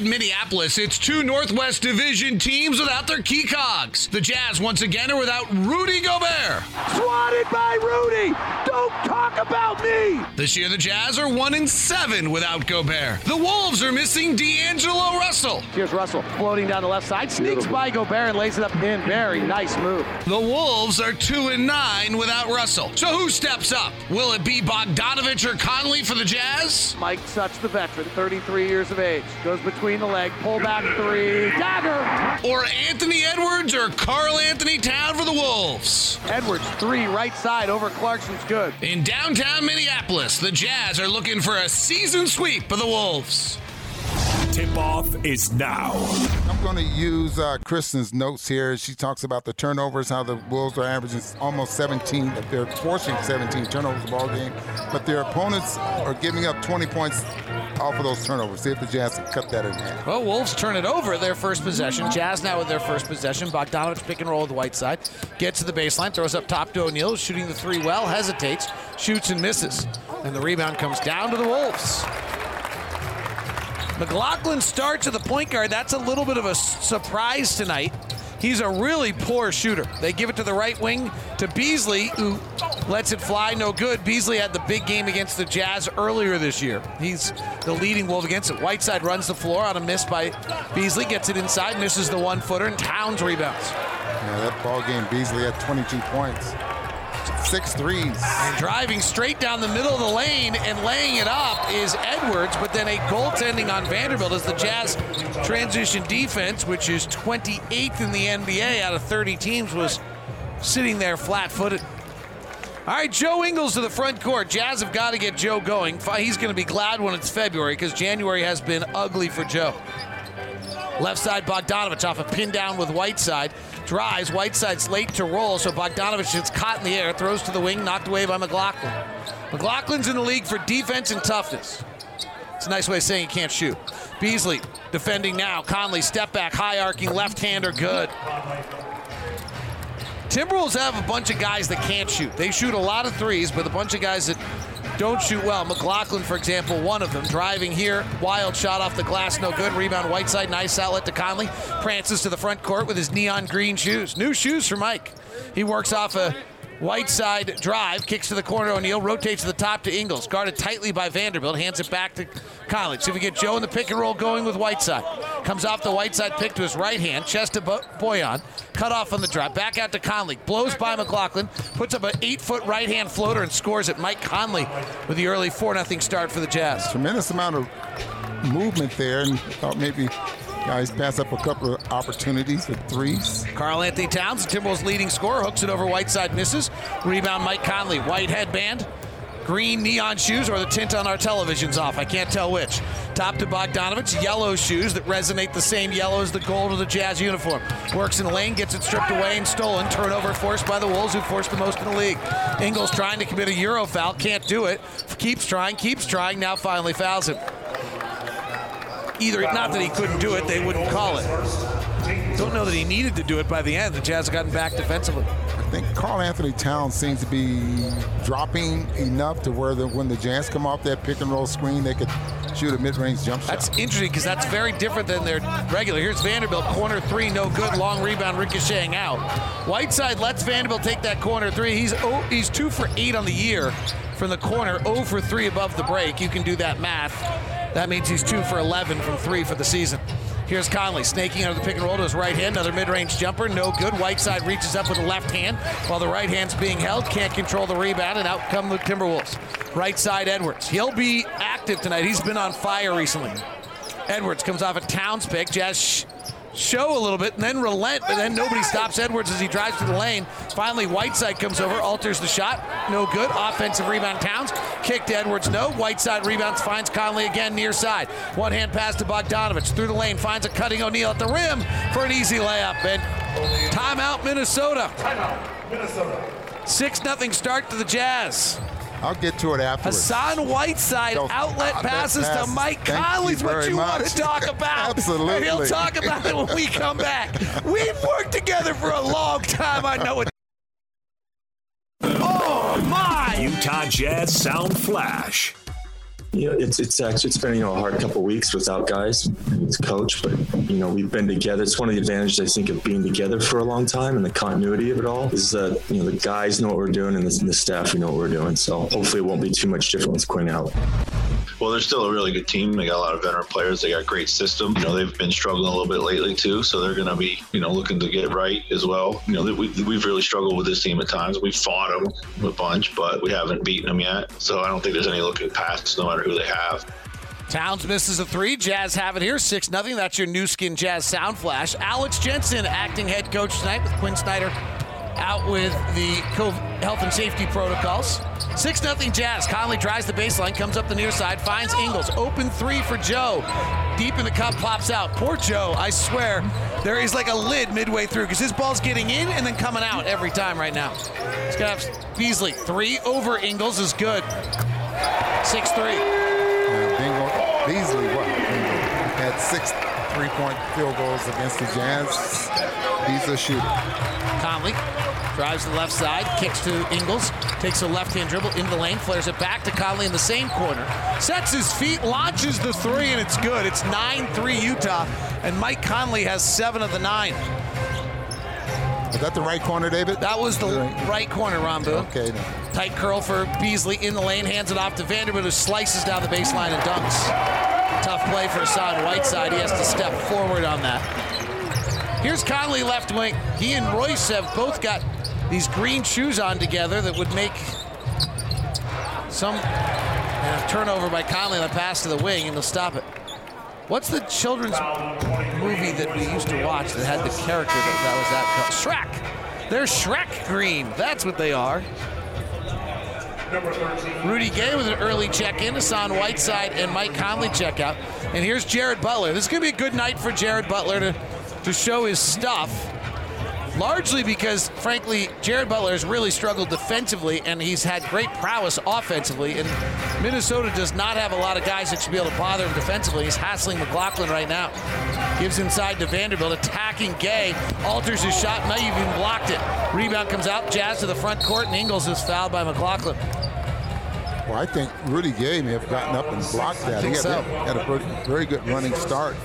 in Minneapolis, it's two Northwest Division teams without their key cogs. The Jazz once again are without Rudy Gobert. Swatted by Rudy. Don't talk about me. This year, the Jazz are one in seven without Gobert. The Wolves are missing D'Angelo Russell. Here's Russell floating down the left side, sneaks by Gobert and lays it up in. Very nice move. The Wolves are two and nine without Russell. So who steps up? Will it be Bogdanovic or Conley for the Jazz? Mike Such, the veteran, 33 years of age, goes between the leg, pull back three, dagger. Or Anthony Edwards or Karl Anthony Towns for the Wolves? Edwards, three, right side over Clarkson's good. In downtown Minneapolis, the Jazz are looking for a season sweep of the Wolves. Tip off is now. I'm going to use uh, Kristen's notes here. She talks about the turnovers, how the Wolves are averaging almost 17, that they're forcing 17 turnovers a ball game, but their opponents are giving up 20 points off of those turnovers. See if the Jazz can cut that in half. Well, Wolves turn it over their first possession. Jazz now with their first possession. Bogdanovic pick and roll with Whiteside. Gets to the baseline, throws up top to O'Neale, shooting the three well, hesitates, shoots and misses. And the rebound comes down to the Wolves. McLaughlin starts at the point guard. That's a little bit of a surprise tonight. He's a really poor shooter. They give it to the right wing to Beasley, who lets it fly, no good. Beasley had the big game against the Jazz earlier this year. He's the leading Wolf against it. Whiteside runs the floor on a miss by Beasley, gets it inside, misses the one footer, and Towns rebounds. Yeah, that ball game, Beasley had 22 points. Six threes. And driving straight down the middle of the lane and laying it up is Edwards, but then a goaltending on Vanderbilt as the Jazz transition defense, which is 28th in the NBA out of 30 teams, was sitting there flat footed. All right, Joe Ingles to the front court. Jazz have got to get Joe going. He's going to be glad when it's February because January has been ugly for Joe. Left side, Bogdanovic off a pin down with Whiteside. Drives, Whiteside's late to roll, so Bogdanovic gets caught in the air, throws to the wing, knocked away by McLaughlin. McLaughlin's in the league for defense and toughness. It's a nice way of saying he can't shoot. Beasley defending now. Conley step back, high arcing left hander, good. Timberwolves have a bunch of guys that can't shoot. They shoot a lot of threes, but a bunch of guys that don't shoot well. McLaughlin, for example, one of them. Driving here, wild shot off the glass, no good. Rebound, Whiteside, nice outlet to Conley. Prances to the front court with his neon green shoes. New shoes for Mike. He works off a Whiteside drive, kicks to the corner. O'Neale rotates to the top to Ingles. Guarded tightly by Vanderbilt. Hands it back to Conley. See if we get Joe in the pick and roll going with Whiteside. Comes off the Whiteside pick to his right hand. Chest to Bojan. Cut off on the drive. Back out to Conley. Blows by McLaughlin. Puts up an eight foot right hand floater and scores it. Mike Conley with the early 4 0 start for the Jazz. Tremendous amount of movement there, and thought maybe Guys pass up a couple of opportunities for threes. Karl Anthony Towns, Timberwolves' leading scorer, hooks it over Whiteside, misses. Rebound Mike Conley. White headband, green neon shoes, or the tint on our television's off. I can't tell which. Top to Bogdanovic, yellow shoes that resonate the same yellow as the gold of the Jazz uniform. Works in the lane, gets it stripped away and stolen. Turnover forced by the Wolves, who forced the most in the league. Ingles trying to commit a Euro foul, can't do it. Keeps trying, keeps trying, now finally fouls him either not that he couldn't do it, they wouldn't call it. Don't know that he needed to do it by the end. The Jazz have gotten back defensively. I think Karl Anthony Towns seems to be dropping enough to where the, when the Jazz come off that pick and roll screen, they could shoot a mid-range jump shot. That's interesting because that's very different than their regular. Here's Vanderbilt, corner three, no good, long rebound, ricocheting out. Whiteside lets Vanderbilt take that corner three. He's oh, he's two for eight on the year from the corner, 0 for three above the break. You can do that math. That means he's two for 11 from three for the season. Here's Conley snaking out of the pick and roll to his right hand. Another mid-range jumper, no good. Whiteside reaches up with the left hand while the right hand's being held. Can't control the rebound, and out come the Timberwolves. Right side Edwards. He'll be active tonight. He's been on fire recently. Edwards comes off a Towns pick. Jazz show a little bit and then relent, but then nobody stops Edwards as he drives to the lane. Finally, Whiteside comes over, alters the shot. No good. Offensive rebound, Towns. Kicked Edwards, no. Whiteside rebounds, finds Conley again near side. One hand pass to Bogdanovic through the lane, finds a cutting O'Neale at the rim for an easy layup. And timeout, Minnesota. Timeout, Minnesota. 6 0 start to the Jazz. I'll get to it afterwards. Hassan Whiteside so, outlet ah, passes to Mike Conley's what you much. want to talk about. Absolutely. And he'll talk about it when we come back. We've worked together for a long time. I know it. Oh, my! Utah Jazz Sound Flash. Know, it's it's actually it's been you know a hard couple weeks without guys with coach, but you know we've been together. It's one of the advantages I think of being together for a long time and the continuity of it all is that you know the guys know what we're doing and the, the staff we know what we're doing. So hopefully it won't be too much different with Quinn out. Well, they're still a really good team. They got a lot of veteran players. They got a great system. You know, they've been struggling a little bit lately too, so they're going to be, you know, looking to get right as well. You know, we, we've really struggled with this team at times. We've fought them a bunch, but we haven't beaten them yet. So I don't think there's any looking past, no matter who they have. Towns misses a three. Jazz have it here, 6 nothing. That's your Nu Skin Jazz Sound Flash. Alex Jensen, acting head coach tonight with Quinn Snyder out with the health and safety protocols. 6 0 Jazz. Conley drives the baseline, comes up the near side, finds Ingles. Open three for Joe. Deep in the cup, pops out. Poor Joe, I swear, there is like a lid midway through because his ball's getting in and then coming out every time right now. He's going to have Beasley. Three over Ingles is good. 6 3. Yeah, Beasley, what? Had six three point field goals against the Jazz. He's a shooter. Conley drives the left side, kicks to Ingles, takes a left hand dribble into the lane, flares it back to Conley in the same corner, sets his feet, launches the three, and it's good. It's 9 3 Utah, and Mike Conley has seven of the nine. Is that the right corner, David? That was the right, right corner, Rambo. Okay. Then. Tight curl for Beasley in the lane, hands it off to Vanderbilt, who slices down the baseline and dunks. Tough play for Hassan Whiteside. He has to step forward on that. Here's Conley left wing. He and Royce have both got these green shoes on together that would make some uh, turnover by Conley on the pass to the wing, and they'll stop it. What's the children's movie that we used to watch that had the character that, that was that? Shrek. They're Shrek green. That's what they are. Rudy Gay with an early check-in, Hassan Whiteside and Mike Conley check out. And here's Jared Butler. This is going to be a good night for Jared Butler to to show his stuff. Largely because, frankly, Jared Butler has really struggled defensively and he's had great prowess offensively. And Minnesota does not have a lot of guys that should be able to bother him defensively. He's hassling McLaughlin right now. Gives inside to Vanderbilt, attacking Gay, alters his shot, might even blocked it. Rebound comes out, Jazz to the front court, and Ingles is fouled by McLaughlin. Well, I think Rudy Gay may have gotten up and blocked that. he had, so. had a pretty, very good running start.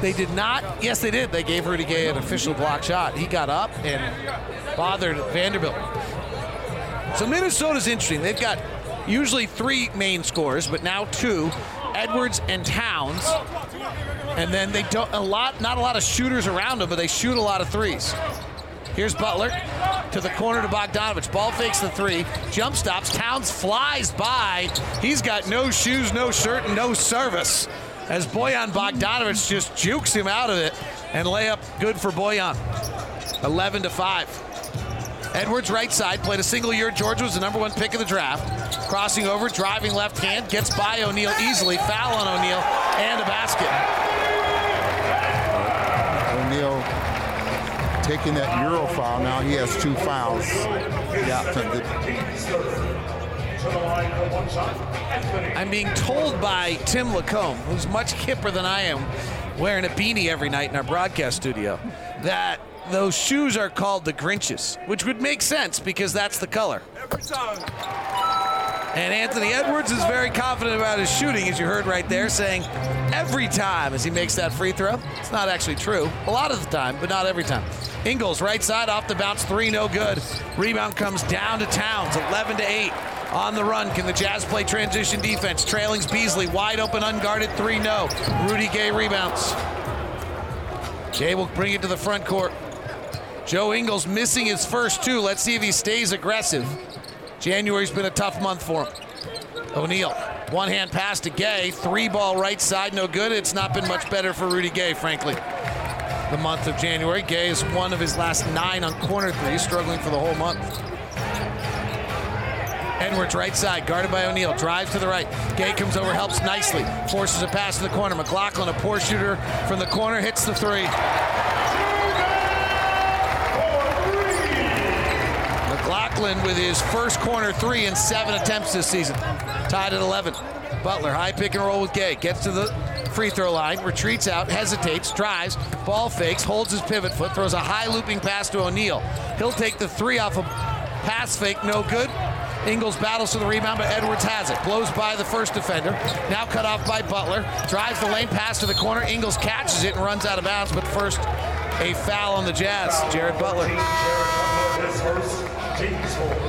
They did not. Yes, they did. They gave Rudy Gay an official block shot. He got up and bothered Vanderbilt. So Minnesota's interesting. They've got usually three main scores, but now two, Edwards and Towns. And then they don't a lot, not a lot of shooters around them, but they shoot a lot of threes. Here's Butler to the corner to Bogdanovic. Ball fakes the three. Jump stops. Towns flies by. He's got no shoes, no shirt, and no service. As Bojan Bogdanovic just jukes him out of it. And layup good for Bojan. 11 to 5. Edwards right side played a single year. Georgia was the number one pick of the draft. Crossing over, driving left hand, gets by O'Neale easily. Foul on O'Neale and a basket. O'Neale taking that Euro foul. Now he has two fouls. Yeah. I'm being told by Tim Lacombe, who's much hipper than I am, wearing a beanie every night in our broadcast studio, that those shoes are called the Grinches, which would make sense because that's the color. And Anthony Edwards is very confident about his shooting, as you heard right there, saying every time as he makes that free throw. It's not actually true. A lot of the time, but not every time. Ingles, right side, off the bounce, three, no good. Rebound comes down to Towns, 11 to 8. On the run, can the Jazz play transition defense? Trailing's Beasley, wide open, unguarded, three, no. Rudy Gay rebounds. Gay will bring it to the front court. Joe Ingles missing his first two. Let's see if he stays aggressive. January's been a tough month for him. O'Neale, one hand pass to Gay, three ball right side, no good. It's not been much better for Rudy Gay, frankly. The month of January, Gay is one of his last nine on corner three, struggling for the whole month. Edwards right side, guarded by O'Neale, drives to the right. Gay comes over, helps nicely, forces a pass to the corner. McLaughlin, a poor shooter from the corner, hits the three. McLaughlin with his first corner three in seven attempts this season. Tied at 11. Butler, high pick and roll with Gay. Gets to the free throw line, retreats out, hesitates, drives, ball fakes, holds his pivot foot, throws a high looping pass to O'Neale. He'll take the three off a pass fake, no good. Ingles battles for the rebound, but Edwards has it. Blows by the first defender. Now cut off by Butler. Drives the lane pass to the corner. Ingles catches it and runs out of bounds, but first a foul on the Jazz. Jared Butler.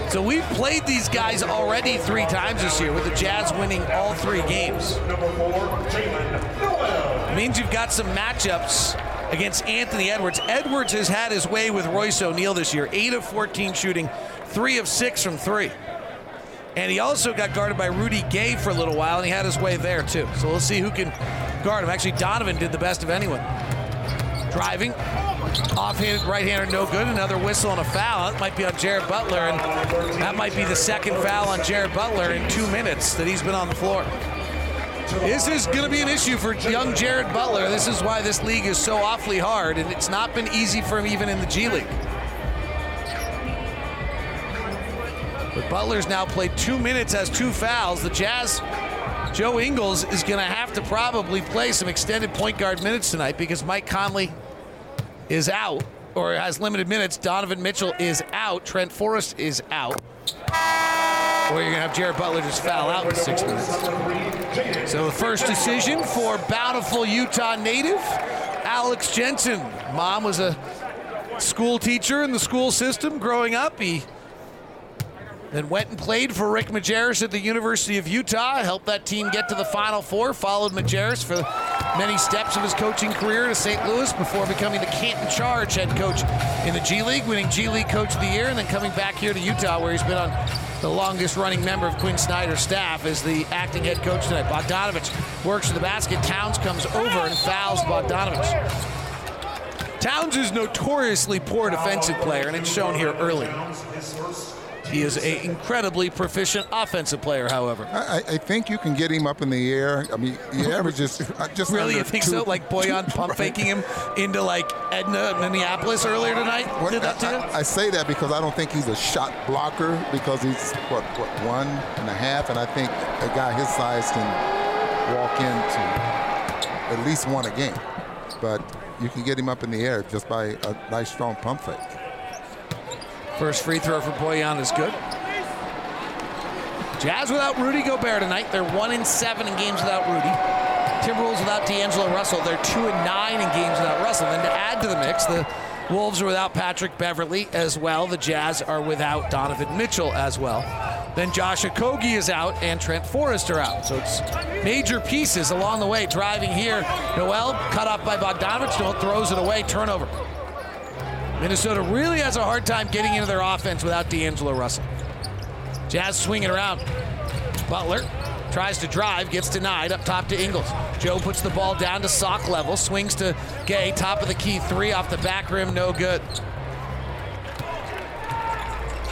So we've played these guys already three times this year with the Jazz winning all three games. It means you've got some matchups against Anthony Edwards. Edwards has had his way with Royce O'Neale this year. 8 of 14 shooting, 3 of 6 from 3. And he also got guarded by Rudy Gay for a little while, and he had his way there too. So we'll see who can guard him. Actually, Donovan did the best of anyone. Driving, offhanded right-hander, no good. Another whistle and a foul. That might be on Jared Butler, and that might be the second foul on Jared Butler in two minutes that he's been on the floor. This is going to be an issue for young Jared Butler. This is why this league is so awfully hard, and it's not been easy for him even in the G League. But Butler's now played two minutes, has two fouls. The Jazz, Joe Ingles is going to have to probably play some extended point guard minutes tonight because Mike Conley is out or has limited minutes. Donovan Mitchell is out. Trent Forrest is out. Or you're going to have Jared Butler just foul out in six minutes. So the first decision for bountiful Utah native, Alex Jensen. Mom was a school teacher in the school system growing up. He then went and played for Rick Majerus at the University of Utah, helped that team get to the Final Four, followed Majerus for many steps of his coaching career to St. Louis before becoming the Canton Charge head coach in the G League, winning G League Coach of the Year, and then coming back here to Utah where he's been on the longest running member of Quinn Snyder's staff as the acting head coach tonight. Bogdanovic works to the basket. Towns comes over and fouls Bogdanovic. Towns is notoriously poor defensive player, and it's shown here early. He is an incredibly proficient offensive player, however. I, I think you can get him up in the air. I mean, he averages uh, just Really, you think two- so? Like Bojan two- pump faking him into like Edna, Minneapolis earlier tonight? What- Did that to you? I, I say that because I don't think he's a shot blocker because he's what, what one and a half, and I think a guy his size can walk into at least one a game. But you can get him up in the air just by a nice strong pump fake. First free throw for Bojan is good. Jazz without Rudy Gobert tonight. They're one in seven in games without Rudy. Timberwolves without D'Angelo Russell. They're two and nine in games without Russell. And to add to the mix, the Wolves are without Patrick Beverley as well. The Jazz are without Donovan Mitchell as well. Then Josh Okogie is out and Trent Forrest are out. So it's major pieces along the way. Driving here, Nowell cut off by Bogdanovic. Nowell throws it away. Turnover. Minnesota really has a hard time getting into their offense without D'Angelo Russell. Jazz swinging around. Butler tries to drive, gets denied up top to Ingles. Joe puts the ball down to sock level, swings to Gay, top of the key three off the back rim, no good.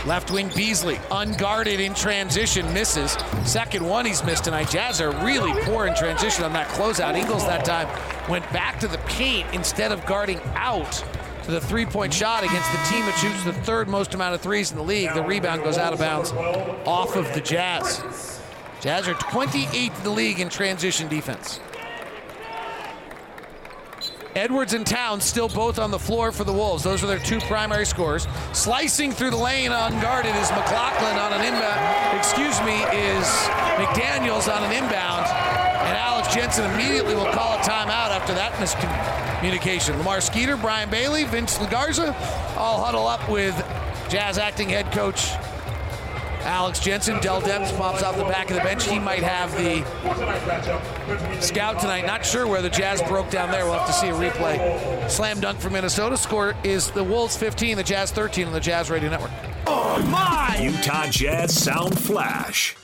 Left wing Beasley, unguarded in transition, misses. Second one he's missed tonight. Jazz are really poor in transition on that closeout. Ingles that time went back to the paint instead of guarding out to the three point shot against the team that shoots the third most amount of threes in the league. The rebound goes out of bounds off of the Jazz. Jazz are 28th in the league in transition defense. Edwards and Towns still both on the floor for the Wolves. Those are their two primary scorers. Slicing through the lane unguarded is McLaughlin on an inbound. Excuse me, is McDaniels on an inbound. And Alex Jensen immediately will call a timeout after that miscommunication. Lamar Skeeter, Brian Bailey, Vince Legarza all huddle up with Jazz acting head coach Alex Jensen. Dell Demps pops off the back of the bench. He might have the scout tonight. Not sure where the Jazz broke down there. We'll have to see a replay. Slam dunk for Minnesota. Score is the Wolves 15, the Jazz 13 on the Jazz Radio Network. Oh my! Utah Jazz Sound Flash.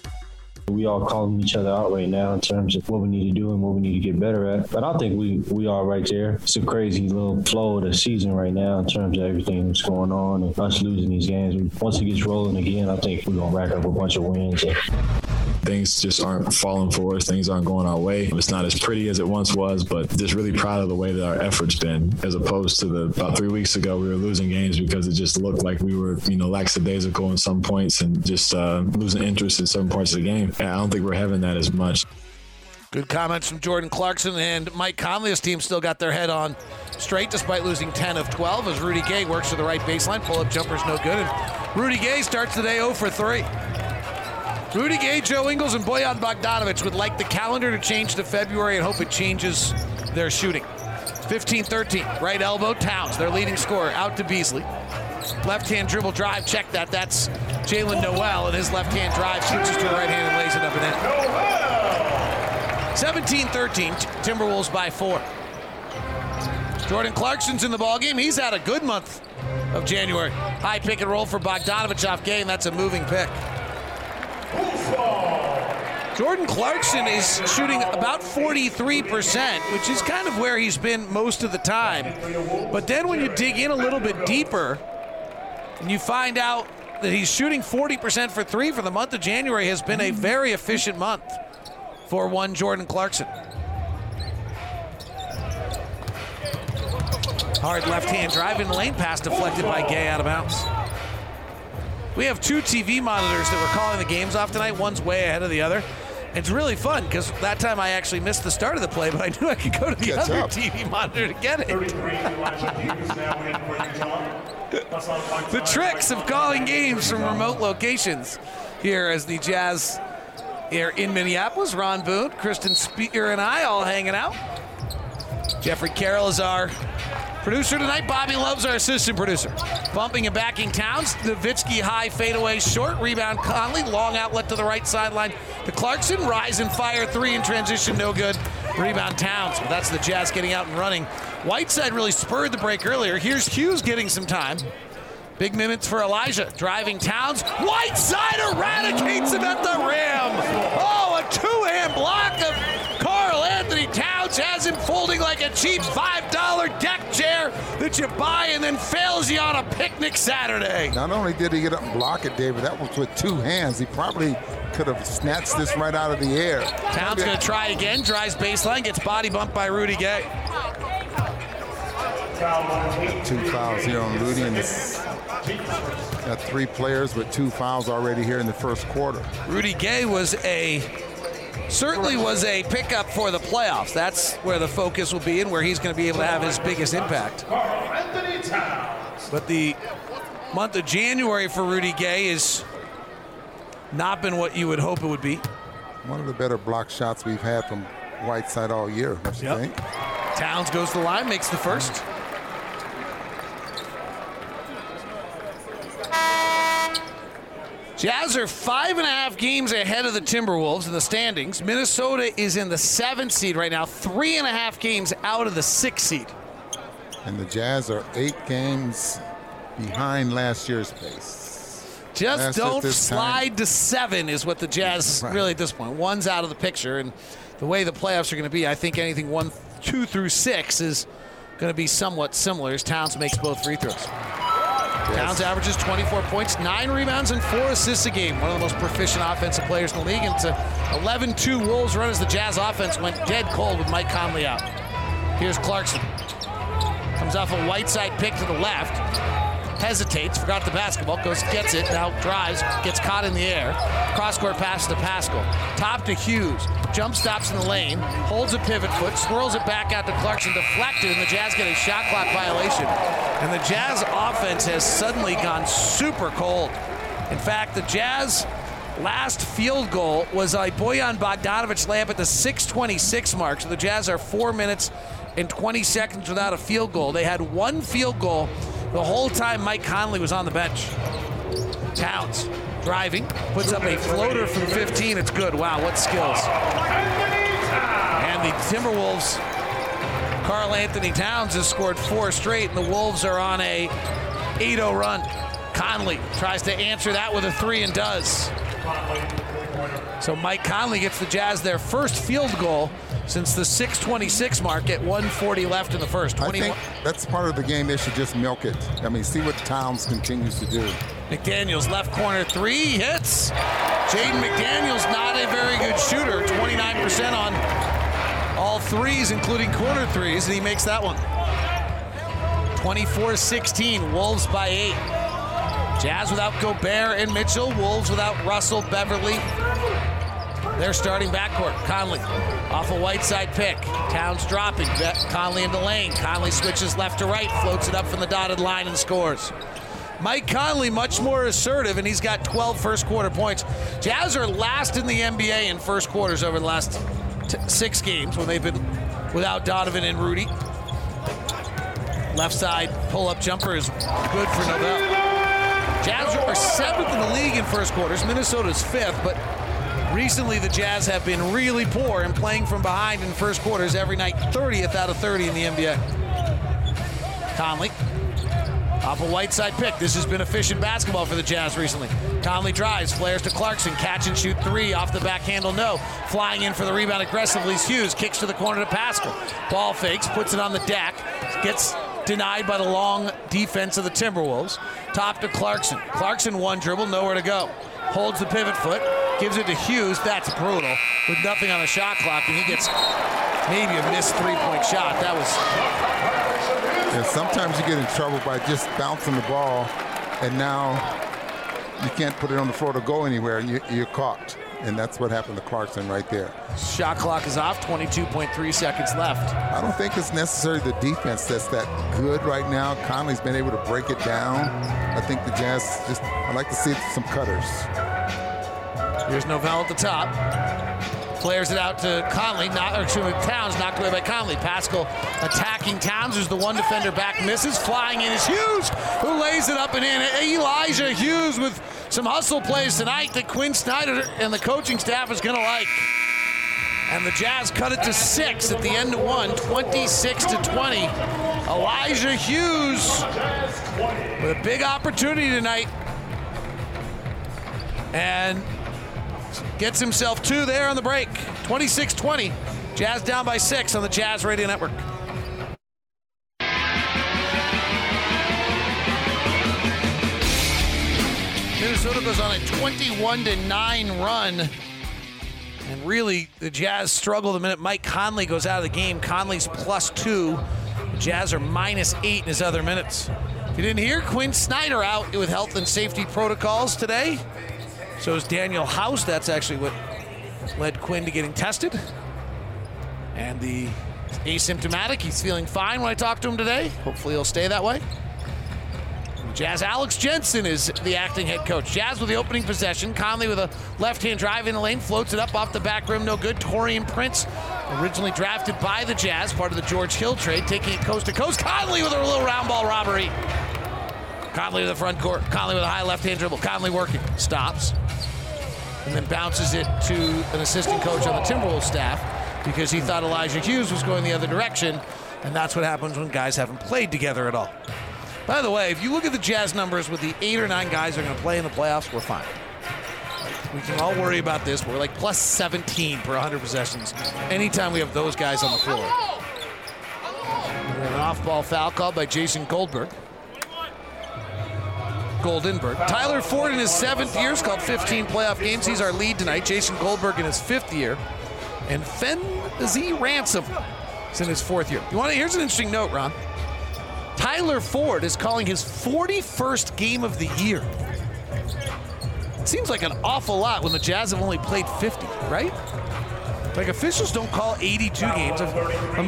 We all calling each other out right now in terms of what we need to do and what we need to get better at. But I think we we are right there. It's a crazy little flow of the season right now in terms of everything that's going on and us losing these games. Once it gets rolling again, I think we're gonna rack up a bunch of wins. And things just aren't falling for us. Things aren't going our way. It's not as pretty as it once was, but just really proud of the way that our efforts been, as opposed to the about three weeks ago we were losing games because it just looked like we were, you know, lackadaisical in some points and just uh, losing interest in certain parts of the game. I don't think we're having that as much. Good comments from Jordan Clarkson and Mike Conley's team still got their head on straight despite losing 10 of 12 as Rudy Gay works to the right baseline. Pull up jumper's no good. And Rudy Gay starts the day 0 for 3. Rudy Gay, Joe Ingles, and Bojan Bogdanovic would like the calendar to change to February and hope it changes their shooting. 15 13, right elbow, Towns, their leading scorer, out to Beasley. Left hand dribble drive, check that. That's Jaylen Nowell and his left hand drive switches to a right hand and lays it up and in. 17 13, Timberwolves by four. Jordan Clarkson's in the ballgame. He's had a good month of January. High pick and roll for Bogdanovic off game. That's a moving pick. Jordan Clarkson is shooting about 43%, which is kind of where he's been most of the time. But then when you dig in a little bit deeper, and you find out that he's shooting 40% for three for the month of January has been a hmm. very efficient month for one Jordan Clarkson. Hard left hand drive in lane pass deflected by Gay out of bounds. We have two TV monitors that were calling the games off tonight. One's way ahead of the other. It's really fun because that time I actually missed the start of the play, but I knew I could go to the Catch other up. TV monitor to get it. the tricks of calling games from remote locations here as the Jazz here in Minneapolis. Ron Boone, Kristen Spear, and I all hanging out. Jeffrey Carroll is our producer tonight. Bobby Love's our assistant producer. Bumping and backing Towns. Nowitzki high fadeaway short. Rebound Conley. Long outlet to the right sideline. The Clarkson rise and fire three in transition. No good. Rebound Towns. But that's the Jazz getting out and running. Whiteside really spurred the break earlier. Here's Hughes getting some time. Big minutes for Elijah. Driving Towns. Whiteside eradicates him at the rim. Oh, a two-hand block of Karl Anthony Towns has him folding like a cheap $5 deck chair that you buy and then fails you on a picnic Saturday. Not only did he get up and block it, David, that was with two hands. He probably could have snatched this right out of the air. Towns going to try again. Drives baseline. Gets body bumped by Rudy Gay. Two fouls here on Rudy, and this got three players with two fouls already here in the first quarter. Rudy Gay was a certainly was a pickup for the playoffs. That's where the focus will be and where he's going to be able to have his biggest impact. But the month of January for Rudy Gay is not been what you would hope it would be. One of the better block shots we've had from Whiteside all year, don't Yep. think? Towns goes to the line, makes the first. Jazz are five and a half games ahead of the Timberwolves in the standings. Minnesota is in the seventh seed right now, three and a half games out of the sixth seed. And the Jazz are eight games behind last year's pace. Just it don't this time. slide to seven is what the Jazz Right. really at this point. One's out of the picture, and the way the playoffs are going to be, I think anything one, two through six is going to be somewhat similar. As Towns makes both free throws. Towns averages 24 points, nine rebounds, and four assists a game. One of the most proficient offensive players in the league. And it's a 11-2 Wolves run as the Jazz offense went dead cold with Mike Conley out. Here's Clarkson. Comes off a Whiteside pick to the left. Hesitates, forgot the basketball, goes, gets it, now drives, gets caught in the air. Cross court pass to Paschall. Top to Hughes. Jump stops in the lane, holds a pivot foot, swirls it back out to Clarkson, deflected, and the Jazz get a shot clock violation. And the Jazz offense has suddenly gone super cold. In fact, the Jazz last field goal was a Bojan Bogdanovic layup at the 626 mark. So the Jazz are four minutes and 20 seconds without a field goal. They had one field goal the whole time Mike Conley was on the bench. Towns driving, puts up a floater from 15. It's good. Wow, what skills. And the Timberwolves, Karl Anthony Towns has scored four straight, and the Wolves are on a 8-0 run. Conley tries to answer that with a three and does. So Mike Conley gets the Jazz their first field goal since the 626 mark at 140 left in the first. I think that's part of the game. They should just milk it. I mean, see what Towns continues to do. McDaniels left corner three hits. Jaden McDaniels not a very good shooter, 29% on all threes, including corner threes, and he makes that one. 24-16, Wolves by eight. Jazz without Gobert and Mitchell, Wolves without Russell, Beverley. They're starting backcourt. Conley off a Whiteside pick. Towns dropping. Conley into lane. Conley switches left to right, floats it up from the dotted line and scores. Mike Conley much more assertive, and he's got 12 first quarter points. Jazz are last in the NBA in first quarters over the last t- six games when they've been without Donovan and Rudy. Left side pull up jumper is good for Nowell. Jazz are seventh in the league in first quarters. Minnesota's fifth, but recently the Jazz have been really poor in playing from behind in first quarters every night, 30th out of 30 in the NBA. Conley off a Whiteside pick. This has been efficient basketball for the Jazz recently. Conley drives, flares to Clarkson, catch and shoot three off the back handle, no. Flying in for the rebound aggressively Hughes, kicks to the corner to Paschall. Ball fakes, puts it on the deck, gets denied by the long defense of the Timberwolves. Top to Clarkson. Clarkson one dribble, nowhere to go. Holds the pivot foot, gives it to Hughes. That's brutal. With nothing on the shot clock, and he gets maybe a missed three-point shot. That was. And sometimes you get in trouble by just bouncing the ball, and now you can't put it on the floor to go anywhere, and you, you're caught. And that's what happened to Clarkson right there. Shot clock is off, 22.3 seconds left. I don't think it's necessarily the defense that's that good right now. Conley's been able to break it down. I think the Jazz just, I'd like to see some cutters. Here's Nowell at the top. Flares it out to Conley, not, or excuse me, Towns, knocked away by Conley. Paschall attacking Towns, who's the one defender back, misses. Flying in is Hughes, who lays it up and in. Elijah Hughes with some hustle plays tonight that Quinn Snyder and the coaching staff is going to like. And the Jazz cut it to six at the end of one, 26 to 20. Elijah Hughes with a big opportunity tonight. And gets himself two there on the break. 26 20. Jazz down by six on the Jazz Radio Network. Goes on a 21 to 9 run. And really, the Jazz struggle the minute Mike Conley goes out of the game. Conley's plus two. The Jazz are minus eight in his other minutes. If you didn't hear, Quinn Snyder out with health and safety protocols today. So is Danuel House. That's actually what led Quinn to getting tested. And the asymptomatic. He's feeling fine when I talked to him today. Hopefully he'll stay that way. Jazz Alex Jensen is the acting head coach. Jazz with the opening possession. Conley with a left-hand drive in the lane, floats it up off the back rim, no good. Taurean Prince, originally drafted by the Jazz, part of the George Hill trade, taking it coast to coast. Conley with a little round ball robbery. Conley to the front court. Conley with a high left-hand dribble. Conley working, stops, and then bounces it to an assistant coach on the Timberwolves staff because he thought Elijah Hughes was going the other direction, and that's what happens when guys haven't played together at all. By the way, if you look at the Jazz numbers with the eight or nine guys that are going to play in the playoffs, we're fine. We can all worry about this. We're like plus 17 per 100 possessions anytime we have those guys on the floor. An off-ball foul called by Jason Goldberg. Goldenberg. Tyler Ford in his seventh year has called 15 playoff games. He's our lead tonight. Jason Goldberg in his fifth year. And Phenizee Ransom is in his fourth year. You want to, here's an interesting note, Ron. Tyler Ford is calling his 41st game of the year. It seems like an awful lot when the Jazz have only played 50, right? Like officials don't call 82 games.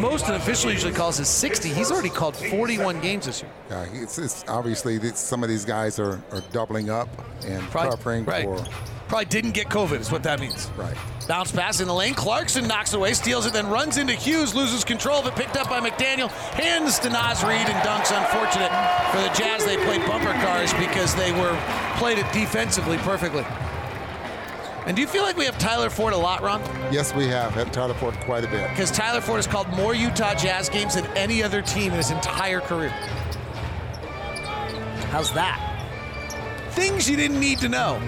Most an official usually calls is 60. He's already called 41 games this year. Yeah, it's, it's obviously some of these guys are, are doubling up and Probably- covering right. for Probably didn't get COVID, is what that means. right. Bounce pass in the lane. Clarkson knocks it away, steals it, then runs into Hughes, loses control of it, picked up by McDaniel, hands to Naz Reid and dunks. Unfortunate for the Jazz. They played bumper cars because they were played it defensively perfectly. And do you feel like we have Tyler Ford a lot, Ron? Yes, we have had Tyler Ford quite a bit. Because Tyler Ford has called more Utah Jazz games than any other team in his entire career. How's that? Things you didn't need to know.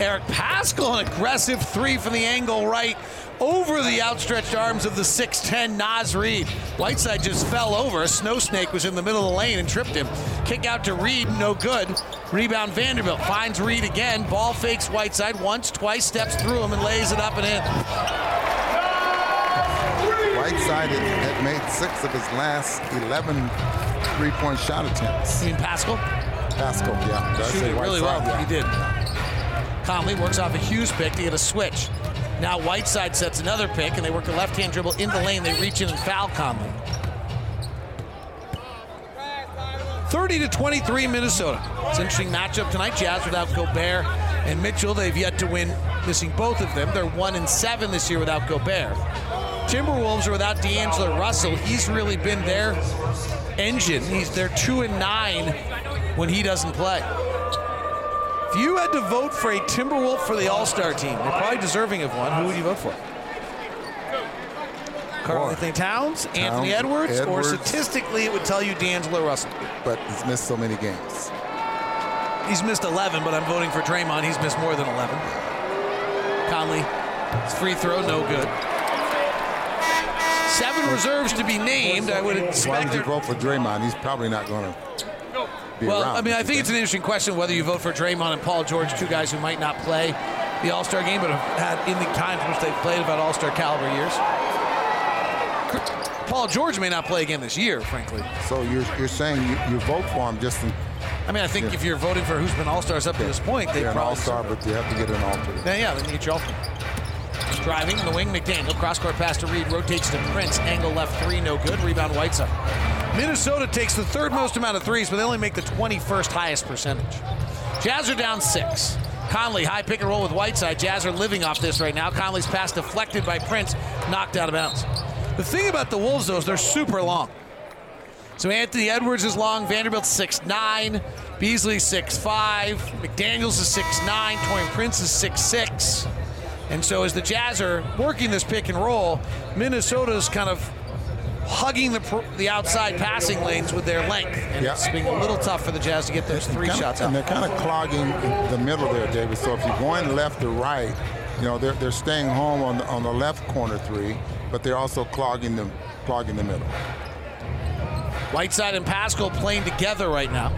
Eric Paschall, an aggressive three from the angle right over the outstretched arms of the 6'10 Naz Reid. Whiteside just fell over. A snow snake was in the middle of the lane and tripped him. Kick out to Reid, no good. Rebound Vanderbilt finds Reid again. Ball fakes Whiteside once, twice, steps through him and lays it up and in. Whiteside had, made six of his last 11 three-point shot attempts. You mean Paschall? Paschall, yeah. Did I Shoot say it really well. Whiteside? He Yeah. did. Conley works off a Hughes pick to get a switch. Now Whiteside sets another pick, and they work a left-hand dribble in the lane. They reach in and foul Conley. 30 to 23 Minnesota. It's an interesting matchup tonight. Jazz without Gobert and Mitchell. They've yet to win, missing both of them. They're one and seven this year without Gobert. Timberwolves are without D'Angelo Russell. He's really been their engine. He's they're two and nine when he doesn't play. If you had to vote for a Timberwolf for the All-Star team, you're probably deserving of one. Who would you vote for? Karl Anthony Towns, Anthony Edwards, or statistically it would tell you D'Angelo Russell. But he's missed so many games. He's missed 11, but I'm voting for Draymond. He's missed more than 11. Conley, his free throw, no good. Seven reserves to be named. I would Why expect. would you vote for Draymond? He's probably not going to be Well, around. I mean, I think it's an interesting question whether you vote for Draymond and Paul George, two guys who might not play the All Star game, but have had in the times in which they've played about All Star caliber years. Paul George may not play again this year, frankly. So you're, you're saying you, you vote for him just in, I mean, I think Yeah. if you're voting for who's been All Stars up to this point, they you're an all-star, but you have to get an alternate. Yeah, then you get your ultimate. Driving in the wing, McDaniel. Cross court pass to Reid, rotates to Prince. Angle left three, no good. Rebound Whiteside. Minnesota takes the third most amount of threes, but they only make the 21st highest percentage. Jazz are down six. Conley, high pick and roll with Whiteside. Jazz are living off this right now. Conley's pass deflected by Prince, knocked out of bounds. The thing about the Wolves, though, is they're super long. So Anthony Edwards is long, Vanderbilt's 6'9, Beasley 6'5, McDaniels is 6'9, Taurean Prince is 6'6. And so as the Jazz are working this pick and roll, Minnesota's kind of hugging the the outside passing lanes with their length. And Yeah. it's being a little tough for the Jazz to get those three shots And they're kind of clogging the middle there, David. So if you're going left or right, you know they're, they're staying home on the, on the left corner three, but they're also clogging the clogging the middle. Whiteside and Paschall playing together right now.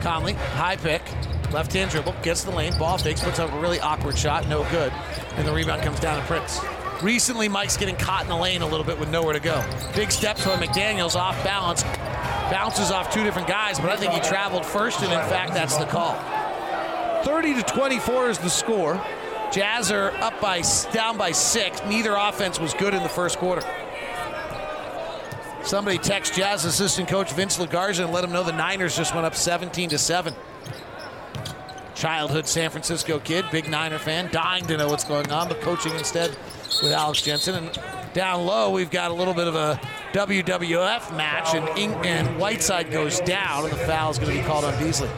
Conley, high pick, left hand dribble, gets the lane, ball fakes, puts up a really awkward shot, no good. And the rebound comes down to Prince. Recently, Mike's getting caught in the lane a little bit with nowhere to go. Big steps by McDaniels off balance, bounces off two different guys, but I think he traveled first, and in fact, that's the call. 30 to 24 is the score. Jazz are up by down by six. Neither offense was good in the first quarter. Somebody text Jazz assistant coach Vince Legarza and let him know the Niners just went up 17 to 7. Childhood San Francisco kid, big Niner fan, dying to know what's going on, but coaching instead with Alex Jensen. And down low, we've got a little bit of a WWF match, and, Ing- and Whiteside goes down, and the foul is going to be called on Beasley.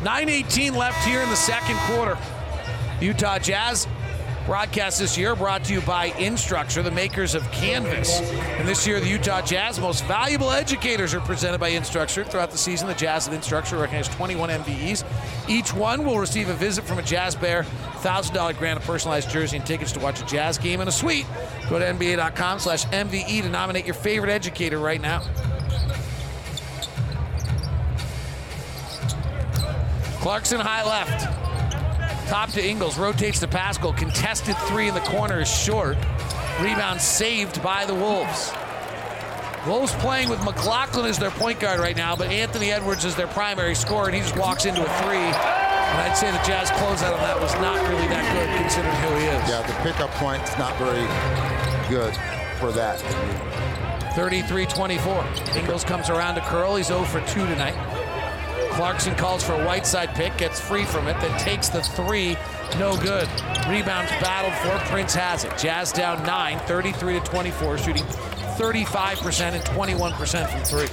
9.18 left here in the second quarter. Utah Jazz broadcast this year brought to you by Instructure, the makers of Canvas. And this year, the Utah Jazz most valuable educators are presented by Instructure. Throughout the season, the Jazz and Instructure recognize 21 MVEs. Each one will receive a visit from a Jazz Bear, $1,000 grant, a personalized jersey, and tickets to watch a Jazz game and a suite. Go to NBA.com slash MVE to nominate your favorite educator right now. Clarkson high left. Top to Ingles, rotates to Paschall. Contested three in the corner is short. Rebound saved by the Wolves. Wolves playing with McLaughlin as their point guard right now, but Anthony Edwards is their primary scorer, and he just walks into a three. And I'd say the Jazz closeout on that was not really that good considering who he is. Yeah, the pickup point's not very good for that. 33-24. Ingles comes around to curl. He's 0 for 2 tonight. Clarkson calls for a Whiteside pick, gets free from it, then takes the three. No good. Rebounds battled for. Prince has it. Jazz down 9, 33 to 24, shooting 35% and 21% from three.